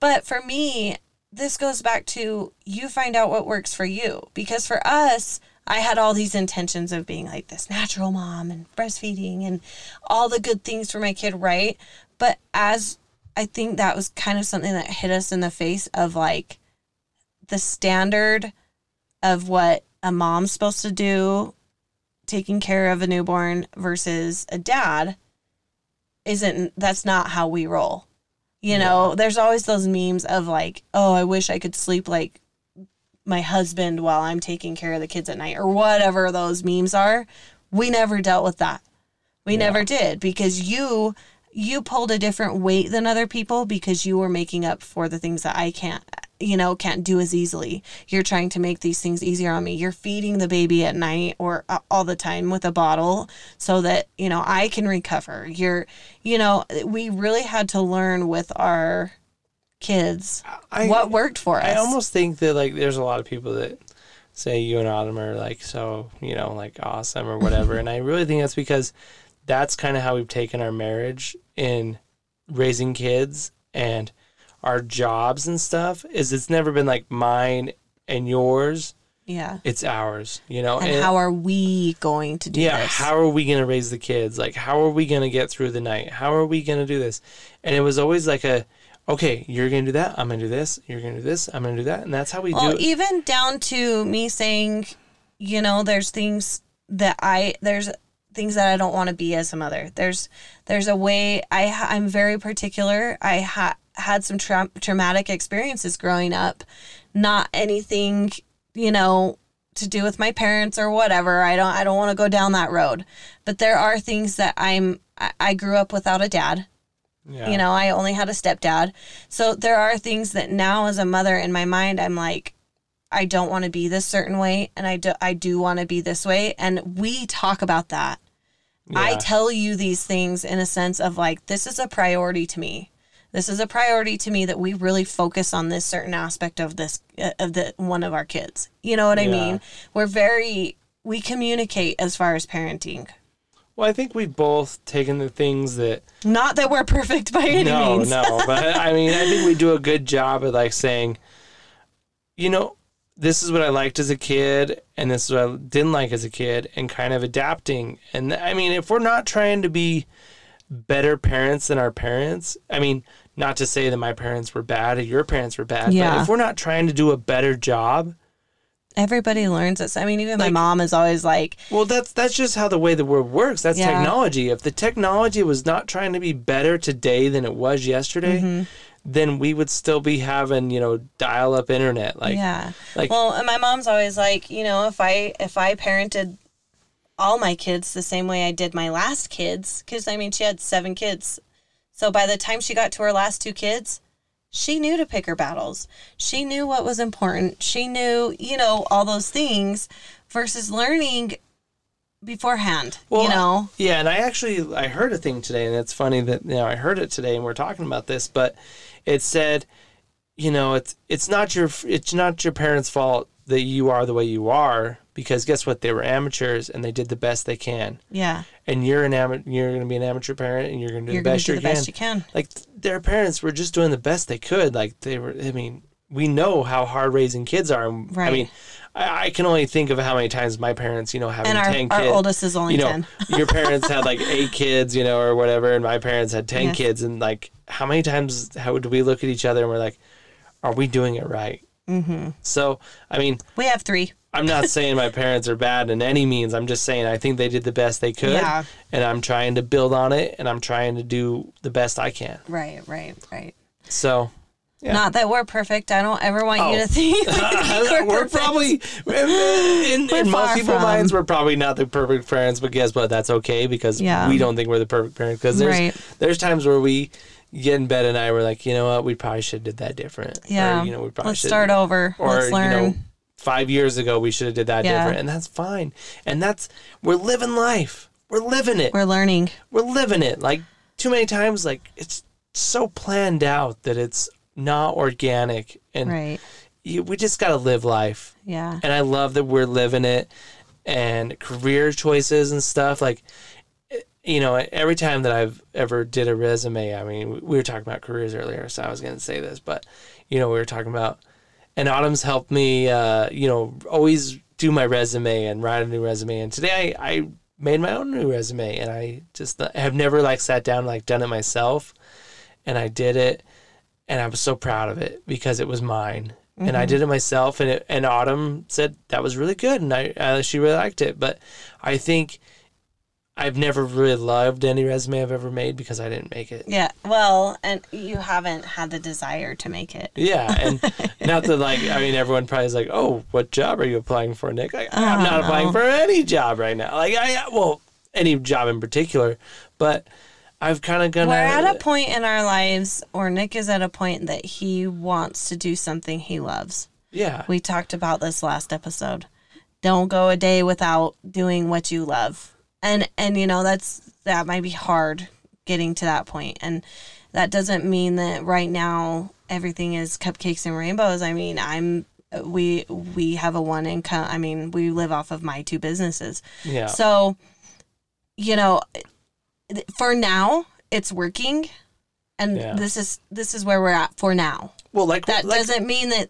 A: But for me, this goes back to you find out what works for you because for us, I had all these intentions of being like this natural mom and breastfeeding and all the good things for my kid, right? But as I think that was kind of something that hit us in the face of like the standard of what a mom's supposed to do taking care of a newborn versus a dad isn't that's not how we roll. You know, there's always those memes of like, oh, I wish I could sleep like my husband while I'm taking care of the kids at night or whatever those memes are. We never dealt with that. We never did because you you pulled a different weight than other people because you were making up for the things that I can't you know can't do as easily. You're trying to make these things easier on me. You're feeding the baby at night or uh, all the time with a bottle so that, you know, I can recover. You're you know, we really had to learn with our kids
B: I,
A: what worked for us.
B: I almost think that like there's a lot of people that say you and Autumn are like so you know like awesome or whatever, and I really think that's because that's kind of how we've taken our marriage in raising kids and our jobs and stuff. Is it's never been like mine and yours.
A: yeah.
B: It's ours, you know.
A: And, how are we going to do
B: yeah,
A: this?
B: how are we gonna raise the kids? Like, how are we gonna get through the night? How are we gonna do this? And it was always like a, okay, you're gonna do that. I'm gonna do this. You're gonna do this. I'm gonna do that. And that's how we
A: well,
B: do it.
A: Well, even down to me saying, you know, there's things that I there's things that I don't want to be as a mother. There's there's a way I I'm very particular. I ha- had some tra- traumatic experiences growing up. Not anything, you know, to do with my parents or whatever. I don't I don't want to go down that road. But there are things that I'm I grew up without a dad.
B: Yeah.
A: You know, I only had a stepdad. So there are things that now as a mother in my mind I'm like I don't want to be this certain way and I do I do want to be this way and we talk about that. I tell you these things in a sense of like this is a priority to me. This is a priority to me that we really focus on this certain aspect of this uh, of the one of our kids. You know what I
B: Yeah.
A: mean? We're very we communicate as far as parenting.
B: Well, I think we've both taken the things that
A: Not that we're perfect by any
B: no,
A: means.
B: no, no. but I mean, I think we do a good job of like saying, you know, this is what I liked as a kid, and this is what I didn't like as a kid, and kind of adapting. And I mean, if we're not trying to be better parents than our parents, I mean, not to say that my parents were bad or your parents were bad, but
A: Yeah.
B: if we're not trying to do a better job,
A: Everybody learns this. I mean, even my mom is always like,
B: Well, that's that's just how the way the world works. That's
A: Yeah.
B: technology. If the technology was not trying to be better today than it was yesterday,
A: Mm-hmm.
B: then we would still be having you know dial up internet. Like,
A: yeah.
B: like
A: Well, and my mom's always like, you know, if I if I parented all my kids the same way I did my last kids, because I mean, she had seven kids, so by the time she got to her last two kids, she knew to pick her battles. She knew what was important. She knew, you know, all those things, versus learning beforehand.
B: well,
A: you know,
B: yeah. And I actually I heard a thing today, and it's funny that you know I heard it today, and we're talking about this, but it said, you know, it's it's not your it's not your parents' fault that you are the way you are because guess what? They were amateurs and they did the best they can.
A: yeah,
B: And you're an amateur. You're going to be an amateur parent, and you're going to do the
A: going
B: best
A: to do
B: you
A: the
B: can.
A: best you can.
B: like th- their parents were just doing the best they could. Like they were. I mean, we know how hard raising kids are. and I mean, I, I can only think of how many times my parents, you know, having
A: And our,
B: ten
A: our
B: kids.
A: oldest is only
B: you know,
A: ten.
B: your parents had like eight kids, you know, or whatever, and my parents had ten kids, and like, how many times how do we look at each other and we're like, are we doing it right? Mm-hmm. So, I mean,
A: We have three.
B: I'm not saying my parents are bad in any means. I'm just saying I think they did the best they could,
A: Yeah.
B: and I'm trying to build on it, and I'm trying to do the best I can.
A: Right, right, right.
B: So, yeah.
A: Not that we're perfect. I don't ever want you
B: Oh.
A: to think we're,
B: we're probably in,
A: We're
B: in most people's
A: from.
B: minds we're probably not the perfect parents but guess what that's okay because
A: Yeah.
B: we don't think we're the perfect parents because there's
A: Right.
B: there's times where we get in bed and I were like you know what we probably should have did that different
A: Yeah.
B: or, you know we probably
A: Let's
B: should
A: start over.
B: or
A: Let's learn.
B: you know five years ago we should have did that
A: Yeah.
B: different and that's fine and that's we're living life we're living it
A: we're learning.
B: we're living it. Like too many times, like it's so planned out that it's not organic, and
A: Right.
B: you, we just gotta live life.
A: Yeah.
B: And I love that we're living it, and career choices and stuff. Like, eh, you know, every time that I've ever did a resume, I mean, we- we were talking about careers earlier, so I was gonna say this, but you know, we were talking about, and Autumn's helped me, uh, you know, always do my resume and write a new resume. And today I, I made my own new resume, and I just I have never like sat down and, like done it myself, and I did it, and I was so proud of it because it was mine. And I did it myself, and it, and Autumn said that was really good, and I uh, she really liked it. But I think I've never really loved any resume I've ever made because I didn't make it.
A: Yeah. Well, and you haven't had the desire to make it.
B: Yeah, and not that like I mean everyone probably is like, oh, what job are you applying for, Nick? Like, I'm not
A: no.
B: applying for any job right now. Like I well, any job in particular, but I've kind of gonna.
A: We're at a point in our lives, or Nick is at a point that he wants to do something he loves.
B: yeah,
A: We talked about this last episode. Don't go a day without doing what you love. And and you know that's that might be hard getting to that. And that doesn't mean that right now everything is cupcakes and rainbows. I mean, I'm we we have a one income. I mean, we live off of my two businesses.
B: yeah,
A: So, you know, for now it's working and
B: Yeah.
A: this is this is where we're at for now.
B: well, like
A: That
B: like,
A: doesn't mean that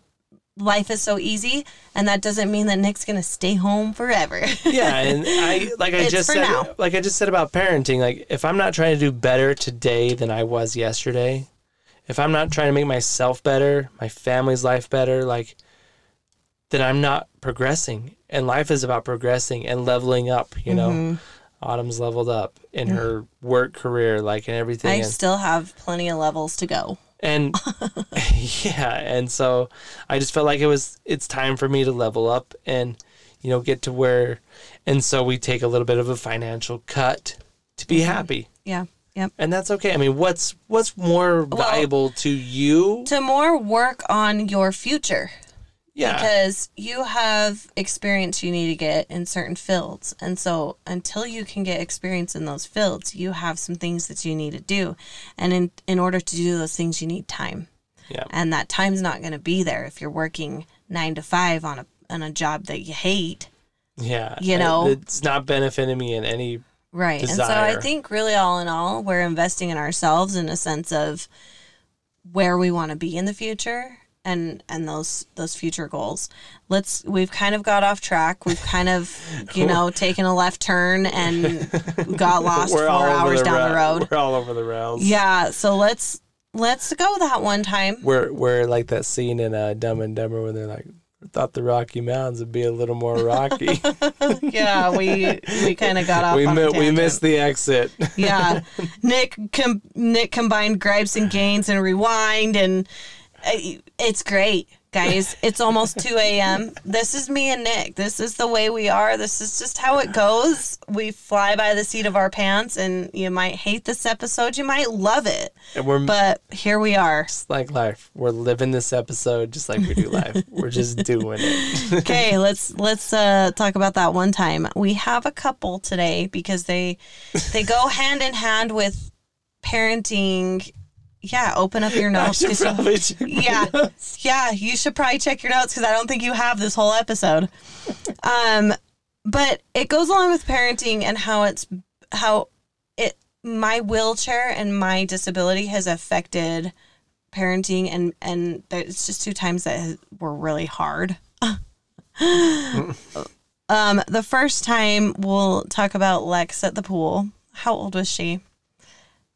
A: life is so easy and that doesn't mean that Nick's going to stay home forever.
B: yeah and i like i just said
A: now.
B: like i just said about parenting like if i'm not trying to do better today than i was yesterday if i'm not trying to make myself better my family's life better like then i'm not progressing and life is about progressing and leveling up you know
A: Mm-hmm.
B: autumn's leveled up in her work career like and everything
A: I
B: and,
A: still have plenty of levels to go.
B: And yeah and so i just felt like it was it's time for me to level up and you know get to where and so we take a little bit of a financial cut to be mm-hmm. happy
A: Yeah. Yep.
B: and that's okay i mean what's what's more valuable to you
A: To more work on your future
B: yeah
A: because you have experience you need to get in certain fields. And so until you can get experience in those fields, you have some things that you need to do. And in in order to do those things you need time.
B: yeah
A: And that time's not going to be there if you're working 9 to 5 on a on a job that you hate.
B: yeah
A: you know.
B: it's not benefiting me in any
A: Right. And so I think really all in all, we're investing in ourselves in a sense of where we want to be in the future and and those those future goals. Let's we've kind of got off track. We've kind of, you know, taken a left turn and got lost 4 hours
B: the
A: down the road.
B: we're all over the rails
A: Yeah, so let's let's go that one time.
B: we're we're like that scene in uh, dumb and dumber where they're like thought the rocky mountains would be a little more rocky
A: Yeah, we we kind of got off
B: we mi- we missed the exit.
A: yeah nick com- nick combined gripes and gains and rewind and it's great guys. It's almost 2 a.m this is me and nick. This is the way we are. This is just how it goes. We fly by the seat of our pants and you might hate this episode. You might love it.
B: And we're
A: but here we are.
B: Just like life. We're living this episode just like we do life. we're just doing it.
A: okay let's let's uh talk about that one time. We have a couple today because they they go hand in hand with parenting yeah open up your notes
B: should
A: 'cause you-
B: probably check my
A: yeah.
B: notes.
A: yeah you should probably check your notes because i don't think you have this whole episode. Um but it goes along with parenting and how it's how it my wheelchair and my disability has affected parenting and and it's just two times that has, were really hard. Um the first time we'll talk about lex at the pool. How old was she?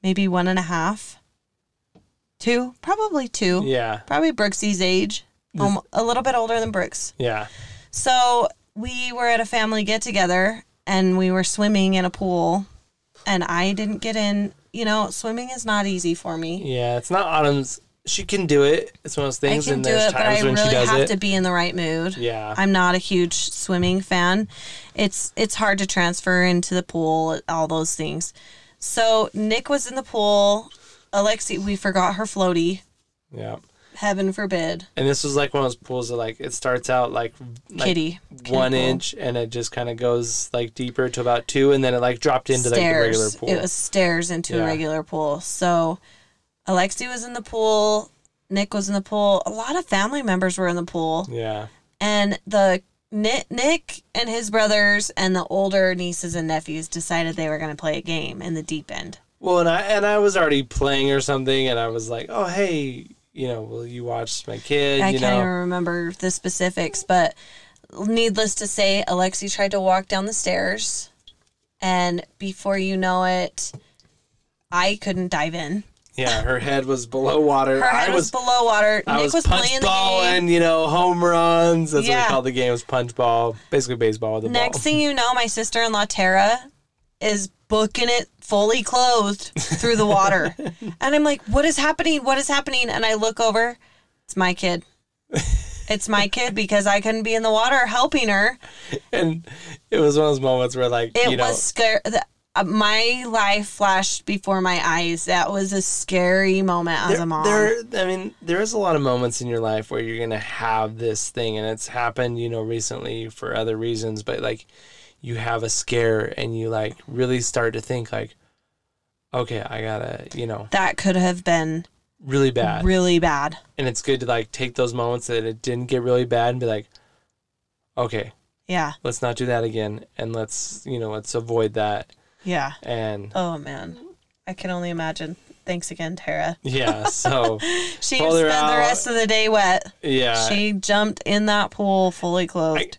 A: Maybe one and a half two probably two
B: Yeah,
A: probably Brooksy's age, um, a little bit older than Brooks.
B: yeah,
A: So we were at a family get together and we were swimming in a pool, and I didn't get in. You know, swimming is not easy for me.
B: yeah. It's not Autumn's. She can do it. It's one of those things, I
A: can
B: and
A: do
B: there's
A: it, but
B: times
A: I
B: when she
A: really
B: does
A: have
B: it.
A: to be in the right mood.
B: yeah,
A: I'm not a huge swimming fan. It's it's hard to transfer into the pool, all those things. So Nick was in the pool. Alexi, we forgot her floaty.
B: yeah.
A: Heaven forbid.
B: And this was like one of those pools that like it starts out like, like
A: Kitty.
B: one
A: Kitty pool.
B: inch, and it just kind of goes like deeper to about two, and then it like dropped into like the regular pool.
A: It was stairs into
B: Yeah.
A: a regular pool. So Alexi was in the pool. Nick was in the pool. A lot of family members were in the pool.
B: yeah,
A: And the Nick, Nick and his brothers and the older nieces and nephews decided they were going to play a game in the deep end.
B: Well, and I and I was already playing or something, and I was like, "Oh, hey, you know, will you watch my kid?"
A: I
B: you
A: can't
B: know,
A: even remember the specifics, but needless to say, Alexi tried to walk down the stairs. And before you know it, I couldn't dive in.
B: yeah, her head was below water.
A: Her head
B: I
A: was,
B: was,
A: below water.
B: I
A: Nick
B: was,
A: was,
B: punch
A: playing the game.
B: you know, home runs. That's what
A: Yeah.
B: we called the game. Was punch ball, basically baseball with a
A: Next
B: ball.
A: thing you know, my sister in law Tara is booking it fully clothed through the water. and I'm like, what is happening? What is happening? And I look over, it's my kid. It's my kid because I couldn't be in the water helping her.
B: And it was one of those moments where, like,
A: It
B: you know,
A: was scary. Uh, my life flashed before my eyes. That was a scary moment as
B: there,
A: a mom.
B: there, I mean, there is a lot of moments in your life where you're gonna have this thing, and it's happened, you know, recently for other reasons. But like, you have a scare, and you like really start to think like, okay, I gotta, you know,
A: that could have been
B: really bad.
A: really bad.
B: and it's good to like take those moments that it didn't get really bad and be like, okay,
A: Yeah.
B: let's not do that again, and let's, you know, let's avoid that.
A: Yeah.
B: And
A: Oh man. I can only imagine. Thanks again, Tara.
B: yeah, so
A: She spent the rest of the day wet.
B: yeah,
A: She jumped in that pool fully clothed.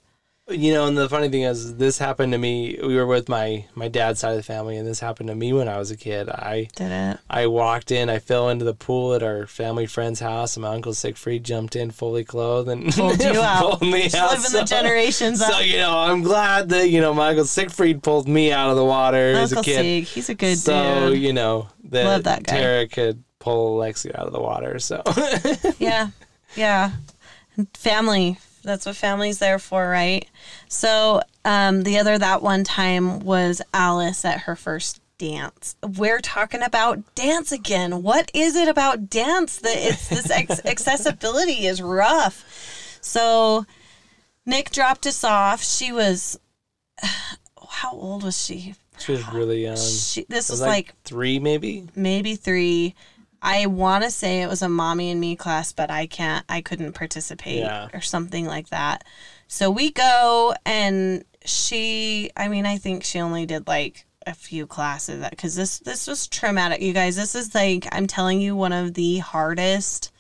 B: You know, and the funny thing is, this happened to me. We were with my my dad's side of the family, and this happened to me when I was a kid. I
A: Did it?
B: I walked in, I fell into the pool at our family friend's house, and my uncle Siegfried jumped in fully clothed and
A: Pulled you out.
B: pulled me
A: Just
B: out.
A: living the generations
B: So
A: up.
B: you know, I'm glad that you know my uncle Siegfried pulled me out of the water as a kid.
A: Sieg, he's a good dude.
B: so
A: dude.
B: you know that,
A: Love that guy.
B: Tara could pull Lexi out of the water. So
A: Yeah. Yeah. Family. That's what family's there for, right? So, um, the other that one time was Alice at her first dance. We're talking about dance again. What is it about dance that it's this ex- accessibility is rough? So, Nick dropped us off. She was, how old was she?
B: she was really young.
A: She, this was
B: was like,
A: like
B: three, maybe.
A: maybe three. I want to say it was a mommy and me class, but I can't, I couldn't participate
B: Yeah.
A: or something like that. So we go, and she, I mean, I think she only did like a few classes because this this was traumatic, you guys. This is like I'm telling you, one of the hardest,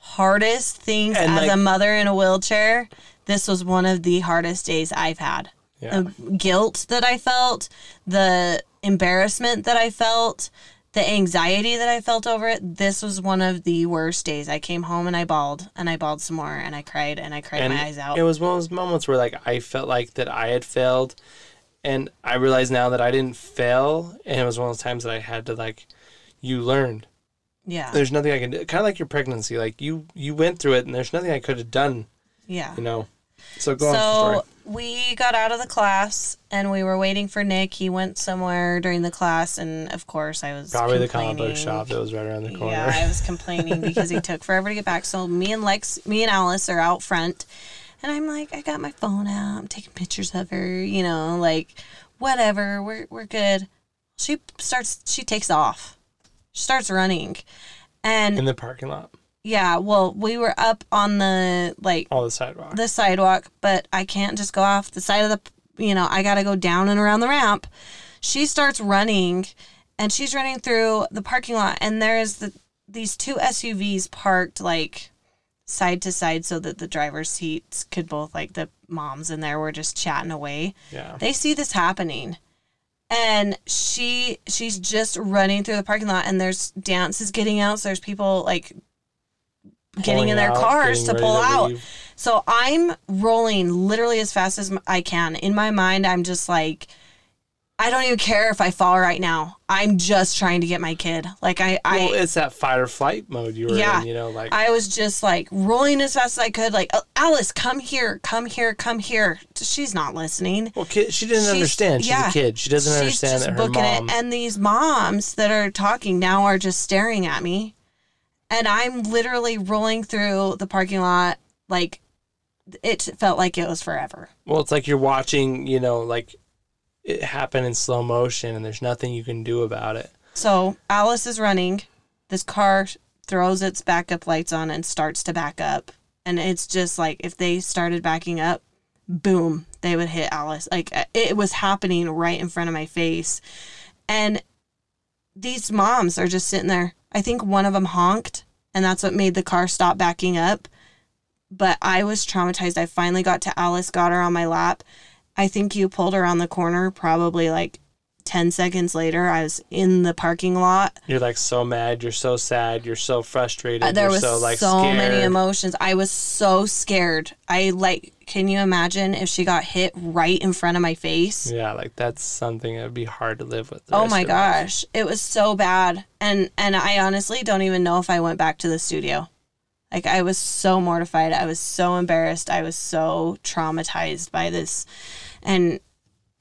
A: hardest things
B: And,
A: as
B: like-
A: a mother in a wheelchair. This was one of the hardest days I've had
B: Yeah.
A: the guilt that I felt, the embarrassment that I felt, the anxiety that I felt over it. This was one of the worst days. I came home and I bawled and I bawled some more and I cried and I cried
B: and
A: my eyes out.
B: it was one of those moments where like I felt like that I had failed, and I realized now that I didn't fail, and it was one of those times that I had to like, you learned.
A: yeah.
B: There's nothing I can do. Kind of like your pregnancy, like you you went through it, and there's nothing I could have done.
A: Yeah.
B: You know. So go on.
A: So
B: story.
A: We got out of the class and we were waiting for Nick. He went somewhere during the class, and of course, I was
B: Probably the comic book shop that was right around the corner.
A: Yeah, I was complaining because he took forever to get back. So me and Lex, me and Alice are out front, and I'm like, I got my phone out. I'm taking pictures of her. You know, like whatever. We're we're good. She starts. She takes off. She starts running, and
B: in the parking lot,
A: yeah. Well, we were up on the like
B: all the sidewalk.
A: the sidewalk, but I can't just go off the side of the, you know, I got to go down and around the ramp. She starts running and she's running through the parking lot and there's the these two SUVs parked like side to side so that the driver's seats could both like the moms in there were just chatting away.
B: yeah.
A: They see this happening. And she she's just running through the parking lot and there's dances getting out, so there's people like getting in their
B: out,
A: cars to pull out.
B: leave.
A: So I'm rolling literally as fast as I can. In my mind, I'm just like, I don't even care if I fall right now. I'm just trying to get my kid. Like I,
B: Well,
A: I,
B: it's that fight or flight mode you were
A: Yeah.
B: in. You know, like
A: I was just like rolling as fast as I could. Like "Oh, Alice, come here, come here, come here. She's not listening.
B: well, kid, she didn't
A: She's-
B: understand. She's
A: yeah.
B: a kid. She doesn't understand that her mom.
A: it, and these moms that are talking now are just staring at me, and I'm literally rolling through the parking lot like it felt like it was forever.
B: Well, it's like you're watching, you know, like it happen in slow motion, and there's nothing you can do about it.
A: So Alice is running. This car throws its backup lights on and starts to back up. And it's just like if they started backing up, boom, they would hit Alice. Like it was happening right in front of my face. And these moms are just sitting there. I think one of them honked, and that's what made the car stop backing up. But I was traumatized. I finally got to Alice, got her on my lap. I think you pulled around the corner probably like 10 seconds later, I was in the parking lot.
B: You're like so mad. You're so sad. You're so frustrated.
A: Uh, there
B: you're
A: was
B: so like,
A: so,
B: like
A: many emotions. I was so scared. I like, can you imagine if she got hit right in front of my face?
B: Yeah, like that's something that would be hard to live with.
A: Oh my
B: your life.
A: gosh, it was so bad. And and I honestly don't even know if I went back to the studio. Like I was so mortified. I was so embarrassed. I was so traumatized by this. And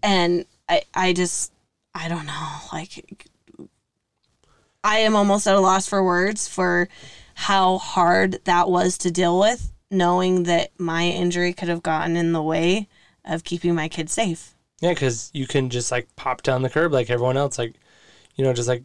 A: and I I just I don't know, like I am almost at a loss for words for how hard that was to deal with, knowing that my injury could have gotten in the way of keeping my kids safe.
B: Yeah, because you can just like pop down the curb like everyone else, like you know, just like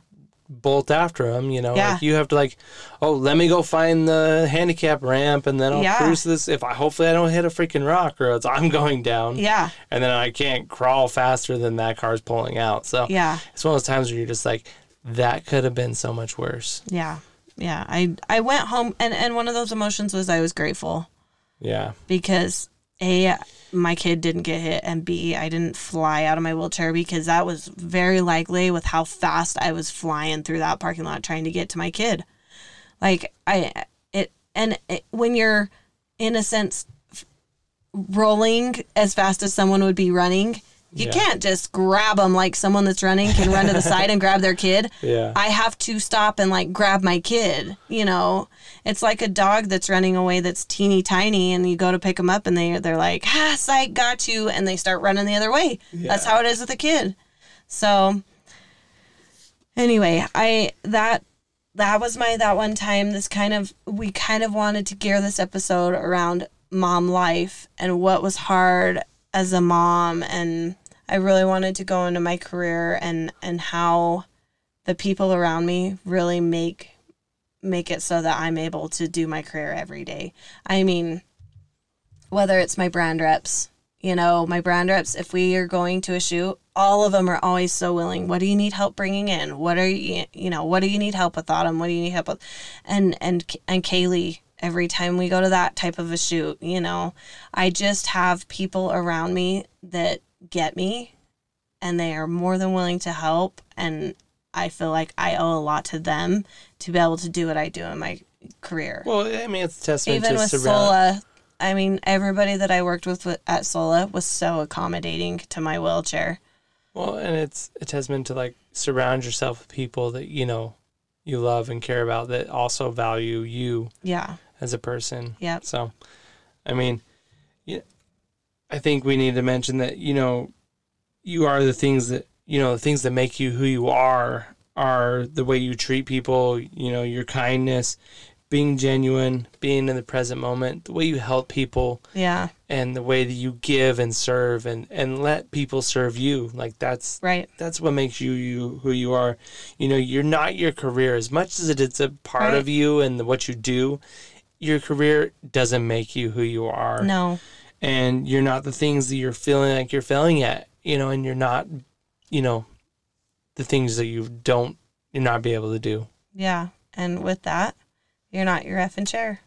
B: bolt after them. You know,
A: Yeah.
B: like you have to like, oh, let me go find the handicap ramp, and then I'll
A: Yeah.
B: cruise this. If I hopefully I don't hit a freaking rock, or else I'm going down.
A: Yeah.
B: and then I can't crawl faster than that car's pulling out. So
A: Yeah.
B: it's one of those times where you're just like, that could have been so much worse.
A: Yeah. Yeah. I I went home and and one of those emotions was I was grateful
B: Yeah,
A: because A my kid didn't get hit and B I didn't fly out of my wheelchair because that was very likely with how fast I was flying through that parking lot trying to get to my kid. Like I it and it, when you're in a sense rolling as fast as someone would be running, you
B: Yeah.
A: can't just grab them like someone that's running can run to the side and grab their kid.
B: yeah,
A: I have to stop and like grab my kid. You know, it's like a dog that's running away that's teeny tiny, and you go to pick them up, and they they're like, "Ah, psych, got you," and they start running the other way. That's how it is with a kid. So, anyway, I that that was my that one time. This kind of we kind of wanted to gear this episode around mom life and what was hard as a mom and I really wanted to go into my career and and how the people around me really make make it so that I'm able to do my career every day. I mean, whether it's my brand reps, you know, my brand reps, if we are going to a shoot, all of them are always so willing. What do you need help bringing in? What are you, you know, what do you need help with, Autumn? What do you need help with? And, and, and Kaylee, every time we go to that type of a shoot, you know, I just have people around me that get me and they are more than willing to help. And I feel like I owe a lot to them to be able to do what I do in my career.
B: Well, I mean, it's a testament
A: Even
B: to
A: with. Sola, I mean, everybody that I worked with at Sola was so accommodating to my wheelchair.
B: Well, and it's a testament to like surround yourself with people that you know you love and care about that also value you
A: Yeah.
B: as a person.
A: Yeah.
B: So, I mean, I think we need to mention that you know you are the things that you know the things that make you who you are are the way you treat people. You know, your kindness, being genuine, being in the present moment, the way you help people
A: Yeah.
B: and the way that you give and serve and and let people serve you like that's
A: Right.
B: that's what makes you you who you are you know you're not your career as much as it is a part
A: Right.
B: of you and what you do your career doesn't make you who you are
A: No.
B: And you're not the things that you're feeling like you're failing at you know and you're not you know the things that you don't you're not be able to do
A: Yeah. And with that, you're not your effing chair.